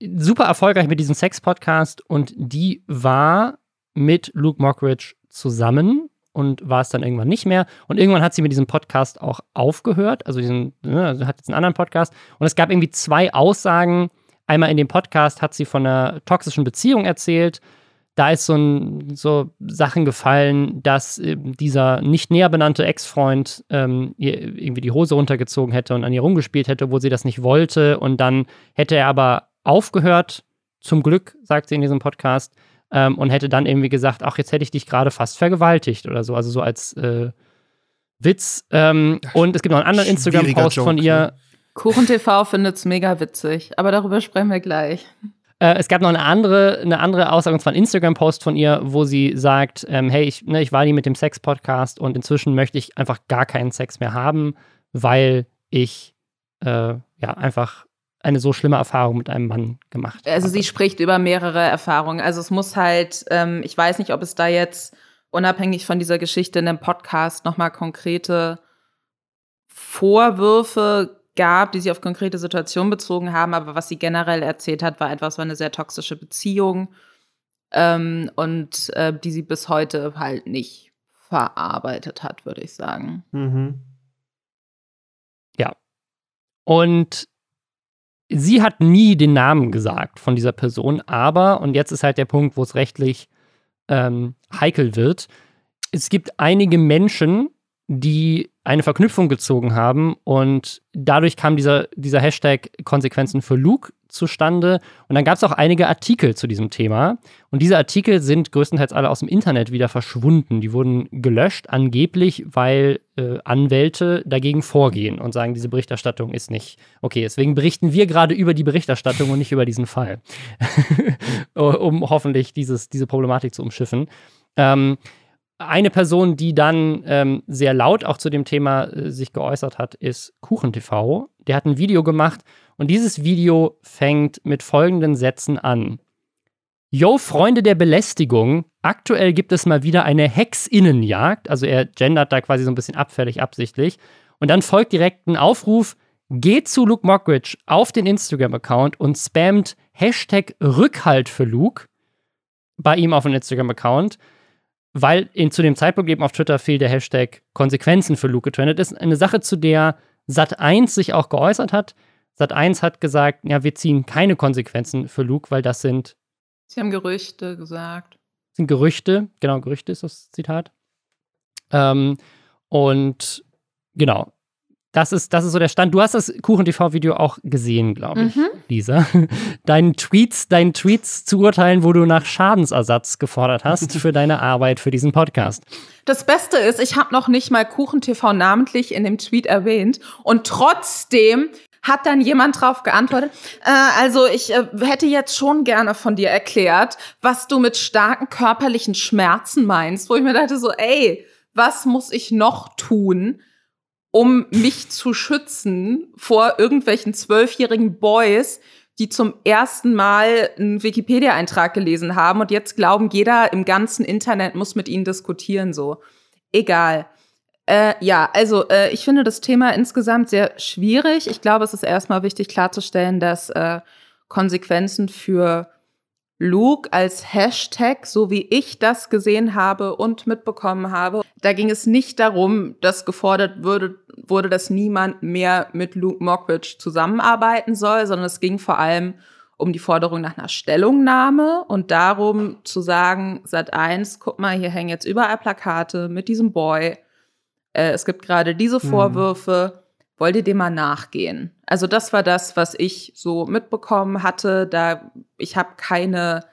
C: super erfolgreich mit diesem Sex-Podcast und die war mit Luke Mockridge zusammen und war es dann irgendwann nicht mehr. Und irgendwann hat sie mit diesem Podcast auch aufgehört. Also, diesen, ne, also hat jetzt einen anderen Podcast. Und es gab irgendwie zwei Aussagen. Einmal in dem Podcast hat sie von einer toxischen Beziehung erzählt. Da ist so, ein, so Sachen gefallen, dass äh, dieser nicht näher benannte Ex-Freund ähm, ihr irgendwie die Hose runtergezogen hätte und an ihr rumgespielt hätte, obwohl sie das nicht wollte. Und dann hätte er aber aufgehört, zum Glück, sagt sie in diesem Podcast, ähm, und hätte dann irgendwie gesagt, ach, jetzt hätte ich dich gerade fast vergewaltigt oder so, also so als äh, Witz. Ähm, und es gibt noch einen anderen Instagram-Post von ihr.
B: ne?
A: Kuchen TV findet es mega witzig, aber darüber sprechen wir gleich.
C: Äh, es gab noch eine andere, eine andere Aussage, und zwar ein Instagram-Post von ihr, wo sie sagt, ähm, hey, ich, ne, ich war die mit dem Sex-Podcast und inzwischen möchte ich einfach gar keinen Sex mehr haben, weil ich äh, ja einfach eine so schlimme Erfahrung mit einem Mann gemacht habe.
A: Also sie spricht über mehrere Erfahrungen. Also es muss halt, ähm, ich weiß nicht, ob es da jetzt unabhängig von dieser Geschichte in dem Podcast nochmal konkrete Vorwürfe gab, die sie auf konkrete Situationen bezogen haben, aber was sie generell erzählt hat, war etwas, war eine sehr toxische Beziehung ähm, und äh, die sie bis heute halt nicht verarbeitet hat, würde ich sagen.
B: Mhm.
C: Und sie hat nie den Namen gesagt von dieser Person, aber, und jetzt ist halt der Punkt, wo es rechtlich ähm, heikel wird, es gibt einige Menschen, die eine Verknüpfung gezogen haben und dadurch kam dieser, dieser Hashtag Konsequenzen für Luke zustande und dann gab es auch einige Artikel zu diesem Thema und diese Artikel sind größtenteils alle aus dem Internet wieder verschwunden. Die wurden gelöscht, angeblich, weil äh, Anwälte dagegen vorgehen und sagen, diese Berichterstattung ist nicht okay. Deswegen berichten wir gerade über die Berichterstattung und nicht über diesen Fall, <laughs> um hoffentlich dieses, diese Problematik zu umschiffen. Ähm, eine Person, die dann ähm, sehr laut auch zu dem Thema äh, sich geäußert hat, ist KuchenTV. Der hat ein Video gemacht und dieses Video fängt mit folgenden Sätzen an. Yo, Freunde der Belästigung, aktuell gibt es mal wieder eine Hexinnenjagd. Also er gendert da quasi so ein bisschen abfällig, absichtlich. Und dann folgt direkt ein Aufruf, geht zu Luke Mockridge auf den Instagram-Account und spammt Hashtag Rückhalt für Luke bei ihm auf dem Instagram-Account, weil in, zu dem Zeitpunkt eben auf Twitter fehlt der Hashtag Konsequenzen für Luke getrennt ist. Eine Sache, zu der Sat1 sich auch geäußert hat. Sat1 hat gesagt, ja, wir ziehen keine Konsequenzen für Luke, weil das sind.
A: Sie haben Gerüchte gesagt.
C: Sind Gerüchte, genau, Gerüchte ist das Zitat. Ähm, und genau, das ist, das ist so der Stand. Du hast das Kuchen-TV-Video auch gesehen, glaube ich, mhm. Lisa. <laughs> Deinen Tweets, deinen Tweets zu urteilen, wo du nach Schadensersatz gefordert hast für deine Arbeit für diesen Podcast.
A: Das Beste ist, ich habe noch nicht mal Kuchen-TV namentlich in dem Tweet erwähnt und trotzdem hat dann jemand drauf geantwortet, äh, also ich äh, hätte jetzt schon gerne von dir erklärt, was du mit starken körperlichen Schmerzen meinst, wo ich mir dachte so, ey, was muss ich noch tun, um mich zu schützen vor irgendwelchen zwölfjährigen Boys, die zum ersten Mal einen Wikipedia-Eintrag gelesen haben und jetzt glauben, jeder im ganzen Internet muss mit ihnen diskutieren, so. Egal. Äh, ja, also äh, ich finde das Thema insgesamt sehr schwierig. Ich glaube, es ist erstmal wichtig klarzustellen, dass äh, Konsequenzen für Luke als Hashtag, so wie ich das gesehen habe und mitbekommen habe. Da ging es nicht darum, dass gefordert würde, wurde, dass niemand mehr mit Luke Mockridge zusammenarbeiten soll, sondern es ging vor allem um die Forderung nach einer Stellungnahme und darum zu sagen, Sat 1, guck mal, hier hängen jetzt überall Plakate mit diesem Boy. Äh, es gibt gerade diese mhm. Vorwürfe. Mhm wollt ihr dem mal nachgehen? Also das war das, was ich so mitbekommen hatte. Da ich habe keine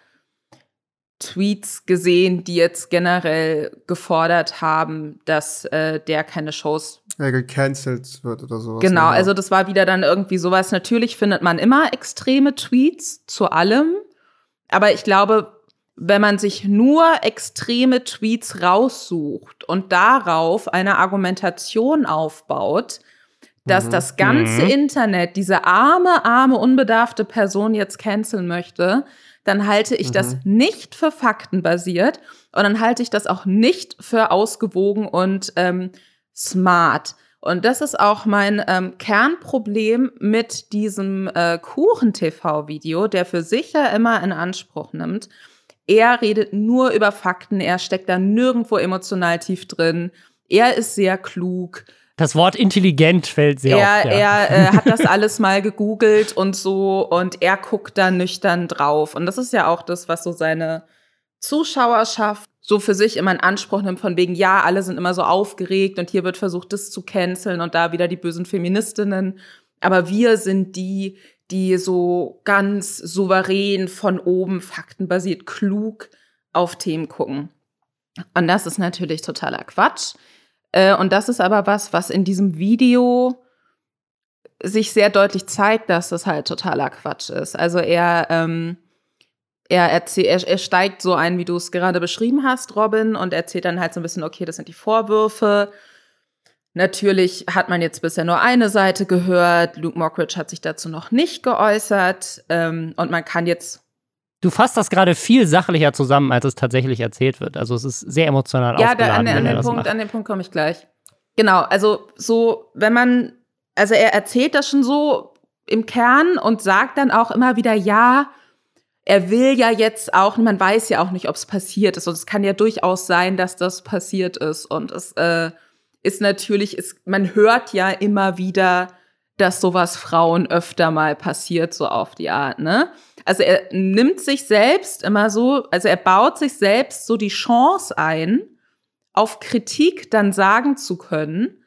A: Tweets gesehen, die jetzt generell gefordert haben, dass äh, der keine Shows
B: ja, gecancelt wird oder sowas.
A: Genau, also das war wieder dann irgendwie sowas. Natürlich findet man immer extreme Tweets zu allem, aber ich glaube, wenn man sich nur extreme Tweets raussucht und darauf eine Argumentation aufbaut, dass mhm. das ganze mhm. Internet diese arme, arme, unbedarfte Person jetzt canceln möchte, dann halte ich mhm. das nicht für faktenbasiert und dann halte ich das auch nicht für ausgewogen und ähm, smart. Und das ist auch mein ähm, Kernproblem mit diesem äh, Kuchen-TV-Video, der für sich ja immer in Anspruch nimmt. Er redet nur über Fakten, er steckt da nirgendwo emotional tief drin. Er ist sehr klug.
C: Das Wort intelligent fällt sehr
A: er,
C: oft. Ja.
A: Er äh, <laughs> hat das alles mal gegoogelt und so und er guckt da nüchtern drauf. Und das ist ja auch das, was so seine Zuschauerschaft so für sich immer in Anspruch nimmt, von wegen, ja, alle sind immer so aufgeregt und hier wird versucht, das zu canceln und da wieder die bösen Feministinnen. Aber wir sind die, die so ganz souverän von oben, faktenbasiert, klug auf Themen gucken. Und das ist natürlich totaler Quatsch. Äh, und das ist aber was, was in diesem Video sich sehr deutlich zeigt, dass das halt totaler Quatsch ist. Also er, ähm, er, er, er steigt so ein, wie du es gerade beschrieben hast, Robin, und erzählt dann halt so ein bisschen, okay, das sind die Vorwürfe. Natürlich hat man jetzt bisher nur eine Seite gehört. Luke Mockridge hat sich dazu noch nicht geäußert. Ähm, und man kann jetzt
C: Du fasst das gerade viel sachlicher zusammen, als es tatsächlich erzählt wird. Also es ist sehr emotional
A: ja, aufgeladen. Ja, an, an, den Punkt, an den Punkt komme ich gleich. Genau, also so, wenn man, also er erzählt das schon so im Kern und sagt dann auch immer wieder, ja, er will ja jetzt auch, man weiß ja auch nicht, ob es passiert ist. Und es kann ja durchaus sein, dass das passiert ist. Und es äh, ist natürlich, ist, man hört ja immer wieder, dass sowas Frauen öfter mal passiert, so auf die Art, ne? Also er nimmt sich selbst immer so, also er baut sich selbst so die Chance ein, auf Kritik dann sagen zu können,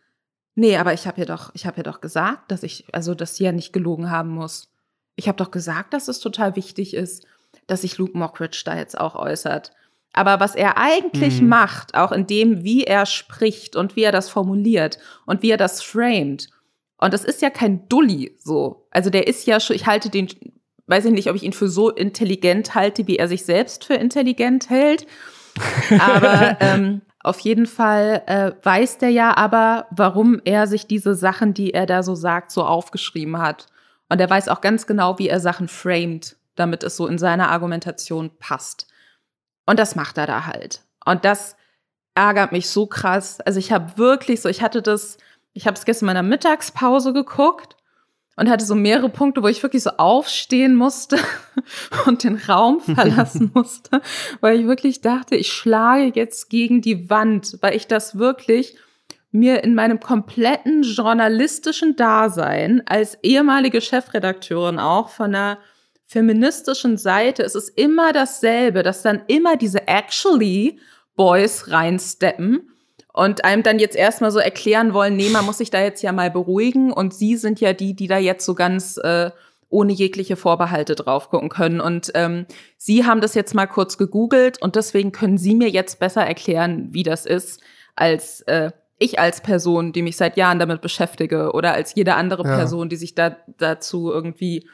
A: nee, aber ich habe ja doch, ich habe ja doch gesagt, dass ich, also dass sie ja nicht gelogen haben muss. Ich habe doch gesagt, dass es total wichtig ist, dass sich Luke Mockridge da jetzt auch äußert. Aber was er eigentlich mhm. macht, auch in dem, wie er spricht und wie er das formuliert und wie er das framed, und das ist ja kein Dulli so. Also der ist ja schon, ich halte den weiß ich nicht, ob ich ihn für so intelligent halte, wie er sich selbst für intelligent hält. Aber <laughs> ähm, auf jeden Fall äh, weiß der ja aber, warum er sich diese Sachen, die er da so sagt, so aufgeschrieben hat. Und er weiß auch ganz genau, wie er Sachen framed. damit es so in seiner Argumentation passt. Und das macht er da halt. Und das ärgert mich so krass. Also ich habe wirklich so, ich hatte das, ich habe es gestern in meiner Mittagspause geguckt und hatte so mehrere Punkte, wo ich wirklich so aufstehen musste <laughs> und den Raum <laughs> verlassen musste, weil ich wirklich dachte, ich schlage jetzt gegen die Wand, weil ich das wirklich mir in meinem kompletten journalistischen Dasein als ehemalige Chefredakteurin auch von einer feministischen Seite, es ist immer dasselbe, dass dann immer diese actually Boys reinsteppen und einem dann jetzt erstmal so erklären wollen, nee, man muss sich da jetzt ja mal beruhigen und sie sind ja die, die da jetzt so ganz äh, ohne jegliche Vorbehalte drauf gucken können. Und ähm, Sie haben das jetzt mal kurz gegoogelt und deswegen können Sie mir jetzt besser erklären, wie das ist, als äh, ich als Person, die mich seit Jahren damit beschäftige oder als jede andere ja. Person, die sich da dazu irgendwie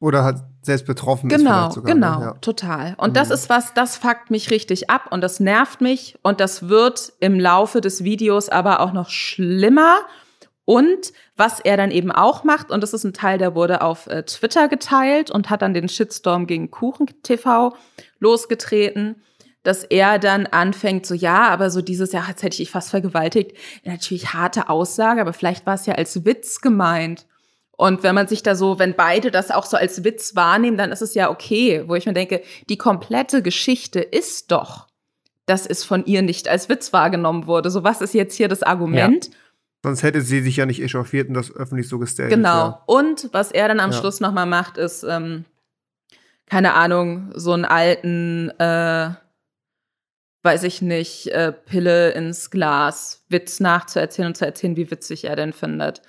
B: oder halt selbst betroffen
A: genau,
B: ist.
A: Sogar, ne? genau, ja. total. Und mhm. das ist was, das fuckt mich richtig ab und das nervt mich und das wird im Laufe des Videos aber auch noch schlimmer. Und was er dann eben auch macht, und das ist ein Teil, der wurde auf äh, Twitter geteilt und hat dann den Shitstorm gegen Kuchen TV losgetreten, dass er dann anfängt, so ja, aber so dieses, ja, jetzt hätte ich fast vergewaltigt. Natürlich harte Aussage, aber vielleicht war es ja als Witz gemeint. Und wenn man sich da so, wenn beide das auch so als Witz wahrnehmen, dann ist es ja okay, wo ich mir denke, die komplette Geschichte ist doch, dass es von ihr nicht als Witz wahrgenommen wurde. So, was ist jetzt hier das Argument? Ja.
B: Sonst hätte sie sich ja nicht echauffiert und das öffentlich so gestellt.
A: Genau. Ja. Und was er dann am ja. Schluss nochmal macht, ist, ähm, keine Ahnung, so einen alten, äh, weiß ich nicht, äh, Pille ins Glas, Witz nachzuerzählen und zu erzählen, wie witzig er denn findet.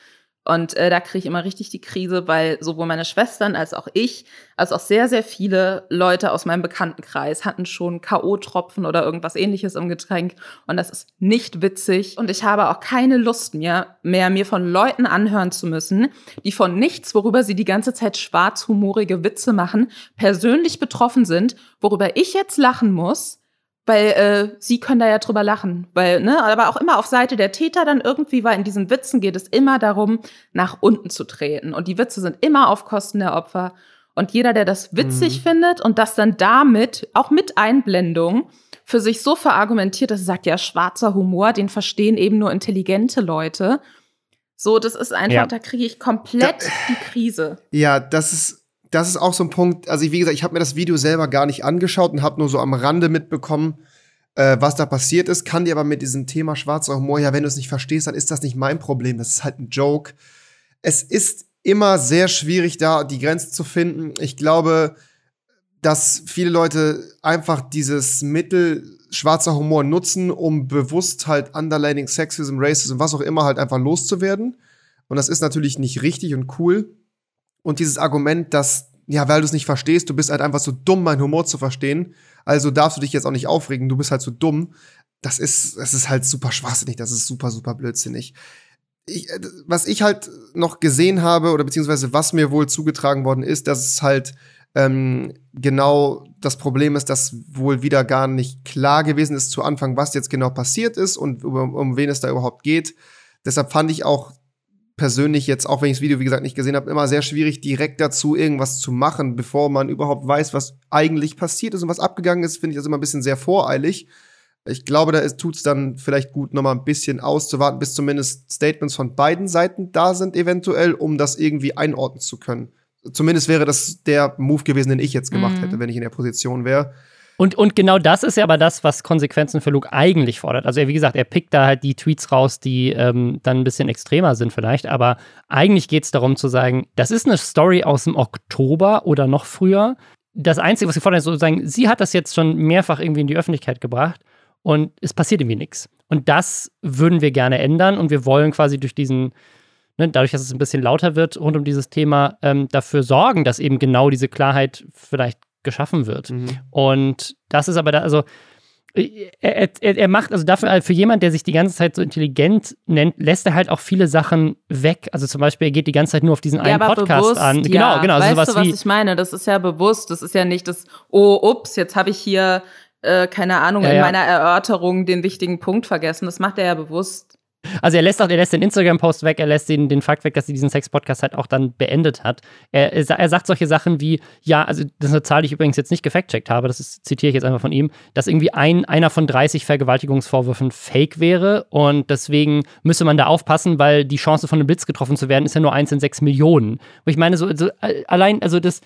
A: Und äh, da kriege ich immer richtig die Krise, weil sowohl meine Schwestern als auch ich, als auch sehr, sehr viele Leute aus meinem Bekanntenkreis hatten schon K.O.-Tropfen oder irgendwas ähnliches im Getränk. Und das ist nicht witzig. Und ich habe auch keine Lust mehr, mehr mir von Leuten anhören zu müssen, die von nichts, worüber sie die ganze Zeit schwarzhumorige Witze machen, persönlich betroffen sind, worüber ich jetzt lachen muss weil äh, sie können da ja drüber lachen, weil ne, aber auch immer auf Seite der Täter dann irgendwie, weil in diesen Witzen geht es immer darum, nach unten zu treten und die Witze sind immer auf Kosten der Opfer und jeder, der das witzig mhm. findet und das dann damit auch mit Einblendung für sich so verargumentiert, dass er sagt, ja, schwarzer Humor, den verstehen eben nur intelligente Leute. So, das ist einfach, ja. da kriege ich komplett da, die Krise.
B: Ja, das ist das ist auch so ein Punkt, also wie gesagt, ich habe mir das Video selber gar nicht angeschaut und habe nur so am Rande mitbekommen, äh, was da passiert ist, kann dir aber mit diesem Thema schwarzer Humor, ja, wenn du es nicht verstehst, dann ist das nicht mein Problem, das ist halt ein Joke. Es ist immer sehr schwierig, da die Grenze zu finden. Ich glaube, dass viele Leute einfach dieses Mittel schwarzer Humor nutzen, um bewusst halt Underlining Sexism, Racism, was auch immer halt einfach loszuwerden. Und das ist natürlich nicht richtig und cool. Und dieses Argument, dass, ja, weil du es nicht verstehst, du bist halt einfach so dumm, meinen Humor zu verstehen, also darfst du dich jetzt auch nicht aufregen, du bist halt so dumm. Das ist, das ist halt super schwachsinnig, das ist super, super blödsinnig. Ich, äh, was ich halt noch gesehen habe, oder beziehungsweise was mir wohl zugetragen worden ist, dass es halt ähm, genau das Problem ist, dass wohl wieder gar nicht klar gewesen ist zu Anfang, was jetzt genau passiert ist und um, um wen es da überhaupt geht. Deshalb fand ich auch persönlich jetzt, auch wenn ich das Video, wie gesagt, nicht gesehen habe, immer sehr schwierig, direkt dazu irgendwas zu machen, bevor man überhaupt weiß, was eigentlich passiert ist und was abgegangen ist, finde ich das immer ein bisschen sehr voreilig. Ich glaube, da tut es dann vielleicht gut, noch mal ein bisschen auszuwarten, bis zumindest Statements von beiden Seiten da sind, eventuell, um das irgendwie einordnen zu können. Zumindest wäre das der Move gewesen, den ich jetzt gemacht mhm. hätte, wenn ich in der Position wäre.
C: Und, und genau das ist ja aber das, was Konsequenzen für Luke eigentlich fordert. Also, wie gesagt, er pickt da halt die Tweets raus, die ähm, dann ein bisschen extremer sind, vielleicht. Aber eigentlich geht es darum zu sagen, das ist eine Story aus dem Oktober oder noch früher. Das Einzige, was sie fordern, ist sozusagen, sie hat das jetzt schon mehrfach irgendwie in die Öffentlichkeit gebracht und es passiert irgendwie nichts. Und das würden wir gerne ändern und wir wollen quasi durch diesen Ne, dadurch, dass es ein bisschen lauter wird rund um dieses Thema, ähm, dafür sorgen, dass eben genau diese Klarheit vielleicht geschaffen wird. Mhm. Und das ist aber da, also er, er, er, macht also dafür, für jemand, der sich die ganze Zeit so intelligent nennt, lässt er halt auch viele Sachen weg. Also zum Beispiel, er geht die ganze Zeit nur auf diesen ja, einen Podcast bewusst, an.
A: Genau, ja. genau. Also weißt du, was wie, ich meine? Das ist ja bewusst. Das ist ja nicht das, oh, ups, jetzt habe ich hier, äh, keine Ahnung, ja, in meiner Erörterung den wichtigen Punkt vergessen. Das macht er ja bewusst.
C: Also er lässt auch, er lässt den Instagram-Post weg, er lässt den, den Fakt weg, dass sie diesen Sex-Podcast halt auch dann beendet hat. Er, er, sagt solche Sachen wie, ja, also das ist eine Zahl, die ich übrigens jetzt nicht gefact-checkt habe, das ist, zitiere ich jetzt einfach von ihm, dass irgendwie ein, einer von 30 Vergewaltigungsvorwürfen fake wäre und deswegen müsse man da aufpassen, weil die Chance von einem Blitz getroffen zu werden ist ja nur eins in sechs Millionen. Und ich meine, so, so allein, also das,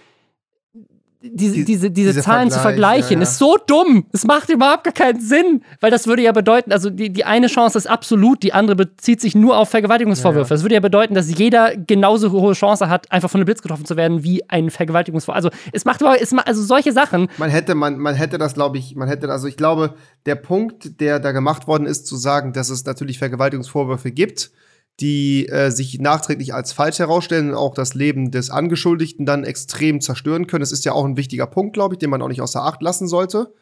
C: diese, die, diese, diese, Zahlen Vergleich, zu vergleichen, ja, ja. ist so dumm. Es macht überhaupt gar keinen Sinn. Weil das würde ja bedeuten, also die, die eine Chance ist absolut, die andere bezieht sich nur auf Vergewaltigungsvorwürfe. Ja, das würde ja bedeuten, dass jeder genauso hohe Chance hat, einfach von einem Blitz getroffen zu werden, wie ein Vergewaltigungsvorwurf. Also es macht überhaupt, es, also solche Sachen.
B: Man hätte, man, man hätte das, glaube ich, man hätte, also ich glaube, der Punkt, der da gemacht worden ist, zu sagen, dass es natürlich Vergewaltigungsvorwürfe gibt, die äh, sich nachträglich als falsch herausstellen und auch das Leben des Angeschuldigten dann extrem zerstören können. Das ist ja auch ein wichtiger Punkt, glaube ich, den man auch nicht außer Acht lassen sollte.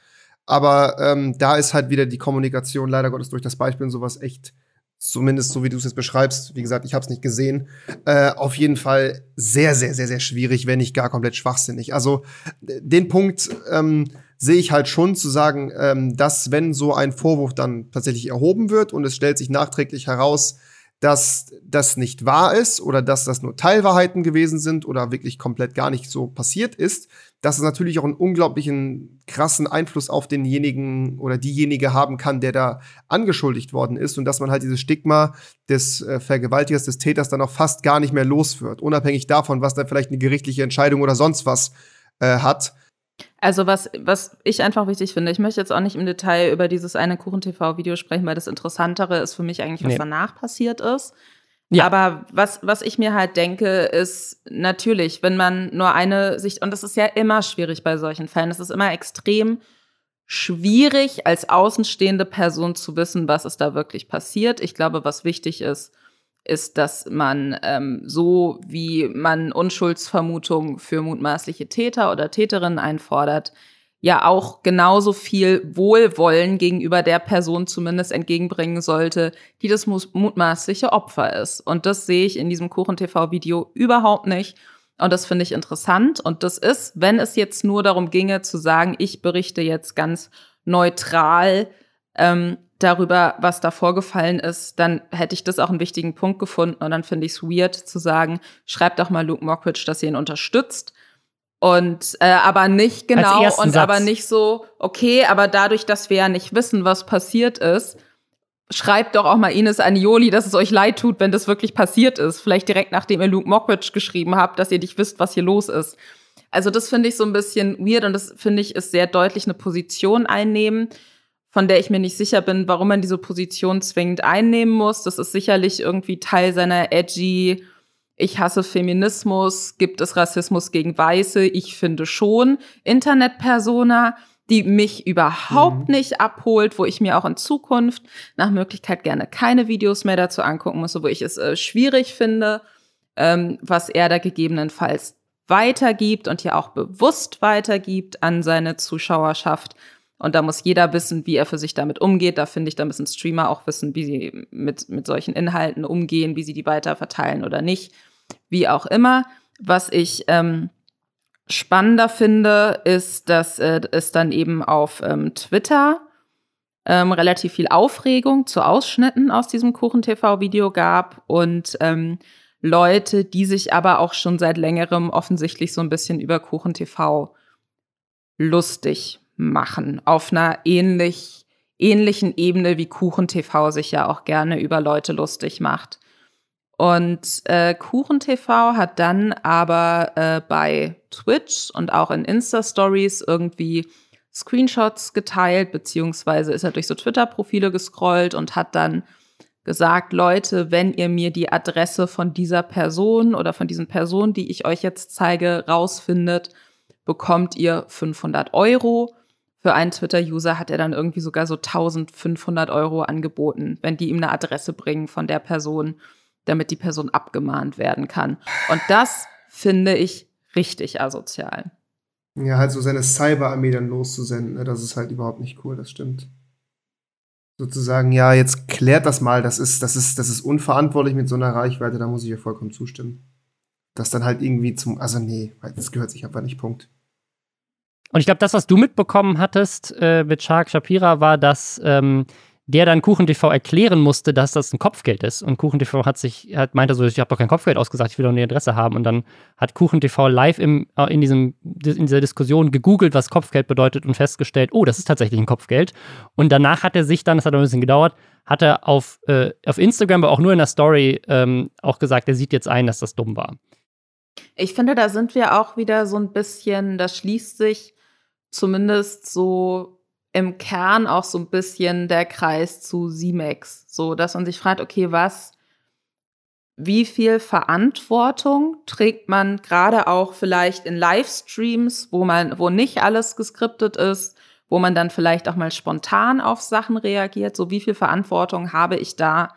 B: Aber ähm, da ist halt wieder die Kommunikation leider Gottes durch das Beispiel und sowas echt, zumindest so wie du es jetzt beschreibst, wie gesagt, ich habe es nicht gesehen, äh, auf jeden Fall sehr, sehr, sehr, sehr schwierig, wenn nicht gar komplett schwachsinnig. Also den Punkt ähm, sehe ich halt schon zu sagen, ähm, dass wenn so ein Vorwurf dann tatsächlich erhoben wird und es stellt sich nachträglich heraus, dass das nicht wahr ist oder dass das nur Teilwahrheiten gewesen sind oder wirklich komplett gar nicht so passiert ist, dass es natürlich auch einen unglaublichen krassen Einfluss auf denjenigen oder diejenige haben kann, der da angeschuldigt worden ist und dass man halt dieses Stigma des äh, Vergewaltigers, des Täters dann auch fast gar nicht mehr los wird, unabhängig davon, was da vielleicht eine gerichtliche Entscheidung oder sonst was äh, hat.
A: Also was, was ich einfach wichtig finde, ich möchte jetzt auch nicht im Detail über dieses eine Kuchen-TV-Video sprechen, weil das Interessantere ist für mich eigentlich, was nee. danach passiert ist. Ja. Aber was, was ich mir halt denke, ist natürlich, wenn man nur eine Sicht, und das ist ja immer schwierig bei solchen Fällen, es ist immer extrem schwierig, als außenstehende Person zu wissen, was ist da wirklich passiert. Ich glaube, was wichtig ist, ist, dass man ähm, so wie man Unschuldsvermutung für mutmaßliche Täter oder Täterinnen einfordert, ja auch genauso viel Wohlwollen gegenüber der Person zumindest entgegenbringen sollte, die das mutmaßliche Opfer ist. Und das sehe ich in diesem Kuchen-TV-Video überhaupt nicht. Und das finde ich interessant. Und das ist, wenn es jetzt nur darum ginge zu sagen, ich berichte jetzt ganz neutral, ähm, darüber, was da vorgefallen ist, dann hätte ich das auch einen wichtigen Punkt gefunden. Und dann finde ich es weird zu sagen, schreibt doch mal Luke Mockridge, dass ihr ihn unterstützt. Und äh, aber nicht genau und Satz. aber nicht so, okay, aber dadurch, dass wir ja nicht wissen, was passiert ist, schreibt doch auch mal Ines Anioli, dass es euch leid tut, wenn das wirklich passiert ist. Vielleicht direkt nachdem ihr Luke Mockridge geschrieben habt, dass ihr nicht wisst, was hier los ist. Also das finde ich so ein bisschen weird und das finde ich ist sehr deutlich eine Position einnehmen, von der ich mir nicht sicher bin, warum man diese Position zwingend einnehmen muss. Das ist sicherlich irgendwie Teil seiner edgy, ich hasse Feminismus, gibt es Rassismus gegen Weiße? Ich finde schon. Internetpersona, die mich überhaupt mhm. nicht abholt, wo ich mir auch in Zukunft nach Möglichkeit gerne keine Videos mehr dazu angucken muss, wo ich es äh, schwierig finde, ähm, was er da gegebenenfalls weitergibt und ja auch bewusst weitergibt an seine Zuschauerschaft. Und da muss jeder wissen, wie er für sich damit umgeht. Da finde ich, da müssen Streamer auch wissen, wie sie mit, mit solchen Inhalten umgehen, wie sie die weiter verteilen oder nicht. Wie auch immer. Was ich ähm, spannender finde, ist, dass äh, es dann eben auf ähm, Twitter ähm, relativ viel Aufregung zu Ausschnitten aus diesem Kuchen-TV-Video gab und ähm, Leute, die sich aber auch schon seit längerem offensichtlich so ein bisschen über Kuchen-TV lustig machen. Auf einer ähnlich, ähnlichen Ebene wie Kuchen TV sich ja auch gerne über Leute lustig macht. Und äh, Kuchen TV hat dann aber äh, bei Twitch und auch in Insta-Stories irgendwie Screenshots geteilt, beziehungsweise ist er durch so Twitter-Profile gescrollt und hat dann gesagt, Leute, wenn ihr mir die Adresse von dieser Person oder von diesen Personen, die ich euch jetzt zeige, rausfindet, bekommt ihr 500 Euro. Für einen Twitter-User hat er dann irgendwie sogar so 1500 Euro angeboten, wenn die ihm eine Adresse bringen von der Person, damit die Person abgemahnt werden kann. Und das finde ich richtig asozial.
B: Ja, halt so seine Cyber-Armee dann loszusenden, ne? das ist halt überhaupt nicht cool, das stimmt. Sozusagen, ja, jetzt klärt das mal, das ist, das ist, das ist unverantwortlich mit so einer Reichweite, da muss ich ihr vollkommen zustimmen. Das dann halt irgendwie zum, also nee, das gehört sich einfach nicht, Punkt.
C: Und ich glaube, das, was du mitbekommen hattest äh, mit Shark Shapira, war, dass ähm, der dann KuchenTV erklären musste, dass das ein Kopfgeld ist. Und KuchenTV hat sich, hat, meinte so, ich habe doch kein Kopfgeld ausgesagt, ich will doch eine Adresse haben. Und dann hat KuchenTV live im, äh, in, diesem, in dieser Diskussion gegoogelt, was Kopfgeld bedeutet und festgestellt, oh, das ist tatsächlich ein Kopfgeld. Und danach hat er sich dann, das hat ein bisschen gedauert, hat er auf, äh, auf Instagram, aber auch nur in der Story ähm, auch gesagt, er sieht jetzt ein, dass das dumm war.
A: Ich finde, da sind wir auch wieder so ein bisschen, das schließt sich zumindest so im Kern auch so ein bisschen der Kreis zu Simex. So, dass man sich fragt, okay, was, wie viel Verantwortung trägt man gerade auch vielleicht in Livestreams, wo man, wo nicht alles geskriptet ist, wo man dann vielleicht auch mal spontan auf Sachen reagiert. So, wie viel Verantwortung habe ich da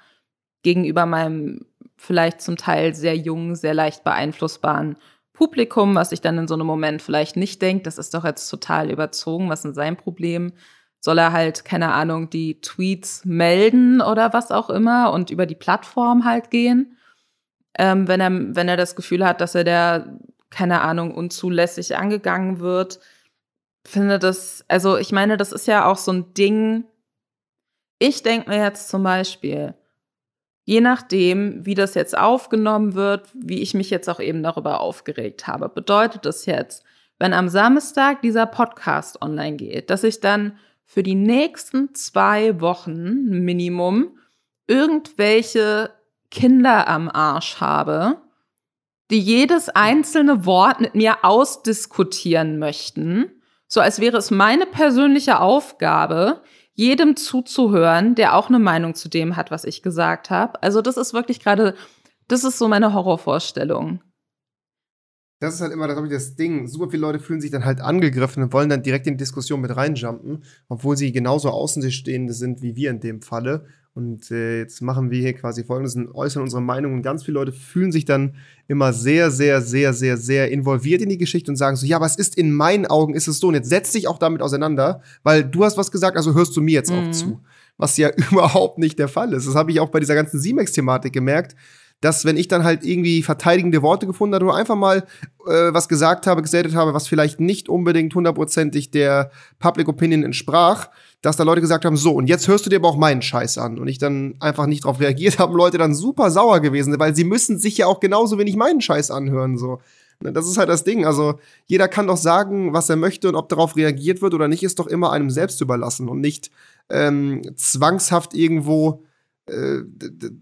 A: gegenüber meinem vielleicht zum Teil sehr jungen, sehr leicht beeinflussbaren Publikum, was sich dann in so einem Moment vielleicht nicht denkt, das ist doch jetzt total überzogen, was ist sein Problem? Soll er halt, keine Ahnung, die Tweets melden oder was auch immer und über die Plattform halt gehen? Ähm, wenn, er, wenn er das Gefühl hat, dass er der, keine Ahnung, unzulässig angegangen wird, finde das, also ich meine, das ist ja auch so ein Ding. Ich denke mir jetzt zum Beispiel, je nachdem, wie das jetzt aufgenommen wird, wie ich mich jetzt auch eben darüber aufgeregt habe, bedeutet das jetzt, wenn am Samstag dieser Podcast online geht, dass ich dann für die nächsten zwei Wochen Minimum irgendwelche Kinder am Arsch habe, die jedes einzelne Wort mit mir ausdiskutieren möchten, so als wäre es meine persönliche Aufgabe, jedem zuzuhören, der auch eine Meinung zu dem hat, was ich gesagt habe. Also das ist wirklich gerade, das ist so meine Horrorvorstellung.
B: Das ist halt immer, glaube ich, das Ding. Super viele Leute fühlen sich dann halt angegriffen und wollen dann direkt in die Diskussion mit reinjumpen, obwohl sie genauso Außenstehende sind wie wir in dem Falle und äh, jetzt machen wir hier quasi folgendes und äußern unsere Meinung. Und ganz viele Leute fühlen sich dann immer sehr, sehr, sehr, sehr, sehr involviert in die Geschichte und sagen so, ja, was ist in meinen Augen, ist es so. Und jetzt setz dich auch damit auseinander, weil du hast was gesagt, also hörst du mir jetzt mhm. auch zu. Was ja <laughs> überhaupt nicht der Fall ist. Das habe ich auch bei dieser ganzen Simex-Thematik gemerkt dass wenn ich dann halt irgendwie verteidigende Worte gefunden habe oder einfach mal äh, was gesagt habe, geseltet habe, was vielleicht nicht unbedingt hundertprozentig der Public Opinion entsprach, dass da Leute gesagt haben, so, und jetzt hörst du dir aber auch meinen Scheiß an. Und ich dann einfach nicht darauf reagiert <laughs> habe, Leute dann super sauer gewesen, weil sie müssen sich ja auch genauso wenig meinen Scheiß anhören, so. Ne, das ist halt das Ding. Also, jeder kann doch sagen, was er möchte und ob darauf reagiert wird oder nicht, ist doch immer einem selbst überlassen und nicht ähm, zwangshaft irgendwo äh,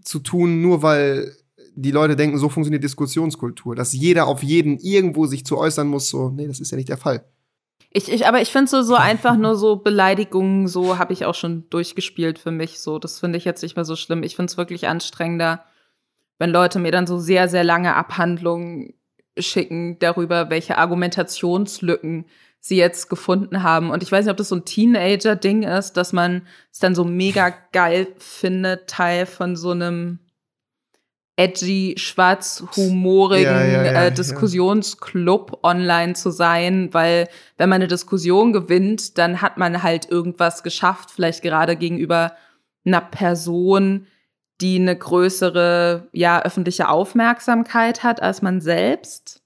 B: zu tun, nur weil die Leute denken, so funktioniert Diskussionskultur, dass jeder auf jeden irgendwo sich zu äußern muss, so, nee, das ist ja nicht der Fall.
A: Ich, ich, aber ich finde so, so einfach nur so Beleidigungen, so habe ich auch schon durchgespielt für mich. So, das finde ich jetzt nicht mehr so schlimm. Ich finde es wirklich anstrengender, wenn Leute mir dann so sehr, sehr lange Abhandlungen schicken darüber, welche Argumentationslücken sie jetzt gefunden haben. Und ich weiß nicht, ob das so ein Teenager-Ding ist, dass man es dann so mega geil findet, Teil von so einem edgy, schwarzhumorigen ja, ja, ja, äh, Diskussionsclub online zu sein, weil wenn man eine Diskussion gewinnt, dann hat man halt irgendwas geschafft, vielleicht gerade gegenüber einer Person, die eine größere, ja, öffentliche Aufmerksamkeit hat als man selbst.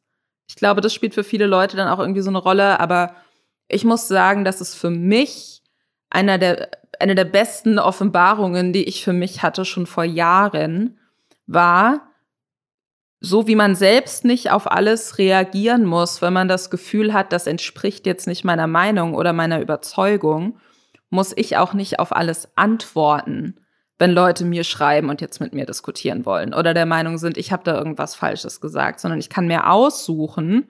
A: Ich glaube, das spielt für viele Leute dann auch irgendwie so eine Rolle, aber ich muss sagen, dass es für mich einer der, eine der besten Offenbarungen, die ich für mich hatte, schon vor Jahren, war, so wie man selbst nicht auf alles reagieren muss, wenn man das Gefühl hat, das entspricht jetzt nicht meiner Meinung oder meiner Überzeugung, muss ich auch nicht auf alles antworten, wenn Leute mir schreiben und jetzt mit mir diskutieren wollen oder der Meinung sind, ich habe da irgendwas Falsches gesagt, sondern ich kann mir aussuchen,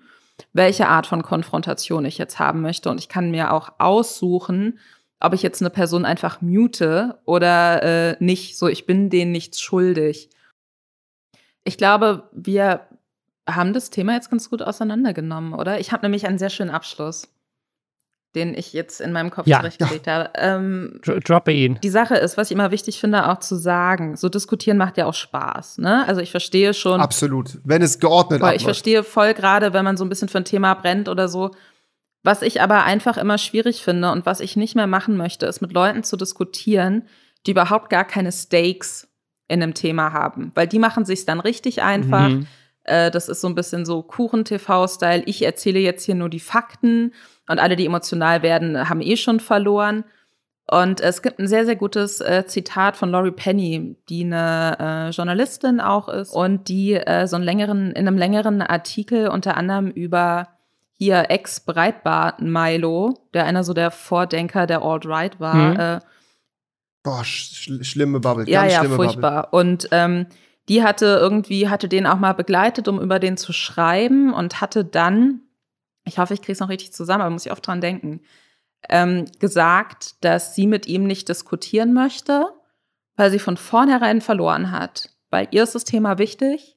A: welche Art von Konfrontation ich jetzt haben möchte und ich kann mir auch aussuchen, ob ich jetzt eine Person einfach mute oder äh, nicht. So, ich bin denen nichts schuldig. Ich glaube, wir haben das Thema jetzt ganz gut auseinandergenommen, oder? Ich habe nämlich einen sehr schönen Abschluss, den ich jetzt in meinem Kopf ja. zurechtgelegt habe. Ähm,
C: Droppe ihn.
A: Die Sache ist, was ich immer wichtig finde, auch zu sagen, so diskutieren macht ja auch Spaß. Ne? Also ich verstehe schon.
B: Absolut, wenn es geordnet
A: ist. Ich verstehe voll gerade, wenn man so ein bisschen für ein Thema brennt oder so. Was ich aber einfach immer schwierig finde und was ich nicht mehr machen möchte, ist mit Leuten zu diskutieren, die überhaupt gar keine Stakes in einem Thema haben, weil die machen sich dann richtig einfach. Mhm. Äh, das ist so ein bisschen so Kuchen-TV-Style. Ich erzähle jetzt hier nur die Fakten und alle, die emotional werden, haben eh schon verloren. Und es gibt ein sehr, sehr gutes äh, Zitat von Laurie Penny, die eine äh, Journalistin auch ist und die äh, so einen längeren, in einem längeren Artikel unter anderem über hier Ex-Breitbart Milo, der einer so der Vordenker der Alt-Right war. Mhm.
B: Boah, sch schlimme Bubble.
A: Ja, ja, furchtbar. Bubble. Und ähm, die hatte irgendwie, hatte den auch mal begleitet, um über den zu schreiben und hatte dann, ich hoffe, ich kriege es noch richtig zusammen, aber muss ich oft dran denken, ähm, gesagt, dass sie mit ihm nicht diskutieren möchte, weil sie von vornherein verloren hat. Weil ihr ist das Thema wichtig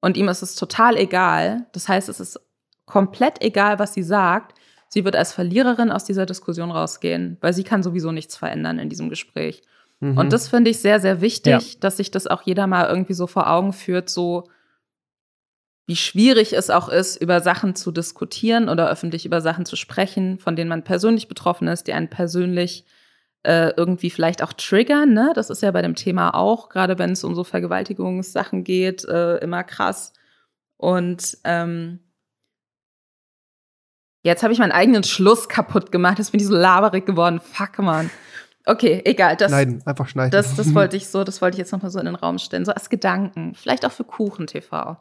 A: und ihm ist es total egal. Das heißt, es ist komplett egal, was sie sagt. Sie wird als Verliererin aus dieser Diskussion rausgehen, weil sie kann sowieso nichts verändern in diesem Gespräch. Mhm. Und das finde ich sehr, sehr wichtig, ja. dass sich das auch jeder mal irgendwie so vor Augen führt, so wie schwierig es auch ist, über Sachen zu diskutieren oder öffentlich über Sachen zu sprechen, von denen man persönlich betroffen ist, die einen persönlich äh, irgendwie vielleicht auch triggern. Ne? Das ist ja bei dem Thema auch, gerade wenn es um so Vergewaltigungssachen geht, äh, immer krass. Und ähm, jetzt habe ich meinen eigenen Schluss kaputt gemacht. Jetzt bin ich so laberig geworden. Fuck, man. Okay, egal. Das,
B: schneiden, einfach schneiden.
A: Das, das wollte <laughs> ich so, das wollte ich jetzt nochmal so in den Raum stellen. So als Gedanken. Vielleicht auch für Kuchen TV.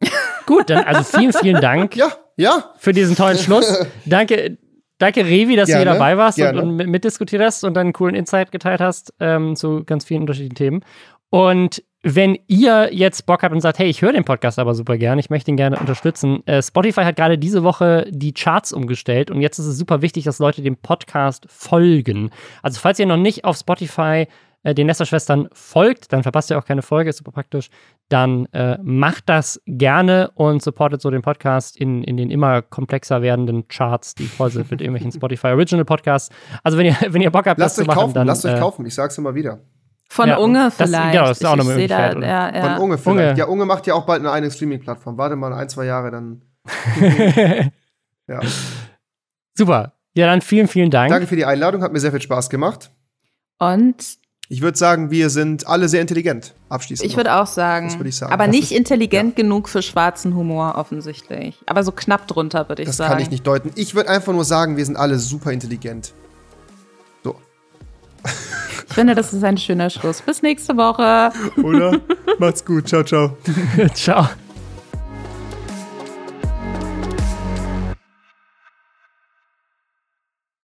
A: <laughs>
C: Gut, dann also vielen, vielen Dank
B: ja, ja.
C: für diesen tollen Schluss. Danke, danke Revi, dass Gerne. du hier dabei warst und, und mitdiskutiert hast und einen coolen Insight geteilt hast ähm, zu ganz vielen unterschiedlichen Themen. Und wenn ihr jetzt Bock habt und sagt, hey, ich höre den Podcast aber super gerne, ich möchte ihn gerne unterstützen. Äh, Spotify hat gerade diese Woche die Charts umgestellt und jetzt ist es super wichtig, dass Leute dem Podcast folgen. Also falls ihr noch nicht auf Spotify äh, den Nesterschwestern folgt, dann verpasst ihr auch keine Folge, ist super praktisch. Dann äh, macht das gerne und supportet so den Podcast in, in den immer komplexer werdenden Charts, die voll sind mit irgendwelchen <laughs> Spotify Original Podcasts. Also wenn ihr, <laughs> wenn ihr Bock habt,
B: lasst
C: das zu machen,
B: kaufen,
C: dann,
B: lasst euch äh, kaufen. Ich sag's immer wieder.
A: Von ja, Unge vielleicht. Das,
C: genau, das ist auch eine Möglichkeit.
A: Da, ja, ja.
B: Von Unge vielleicht. Unge. Ja, Unge macht ja auch bald eine eigene Streaming-Plattform. Warte mal ein, zwei Jahre, dann. <laughs>
C: ja. Super. Ja, dann vielen, vielen Dank.
B: Danke für die Einladung, hat mir sehr viel Spaß gemacht.
A: Und
B: ich würde sagen, wir sind alle sehr intelligent. Abschließend.
A: Ich würde auch sagen. Das würde ich sagen. Aber das nicht ist, intelligent ja. genug für schwarzen Humor, offensichtlich. Aber so knapp drunter, würde ich
B: das
A: sagen.
B: Das kann ich nicht deuten. Ich würde einfach nur sagen, wir sind alle super intelligent.
A: Ich finde, das ist ein schöner Schluss. Bis nächste Woche.
B: Oder? Macht's gut. Ciao, ciao. <laughs>
C: ciao.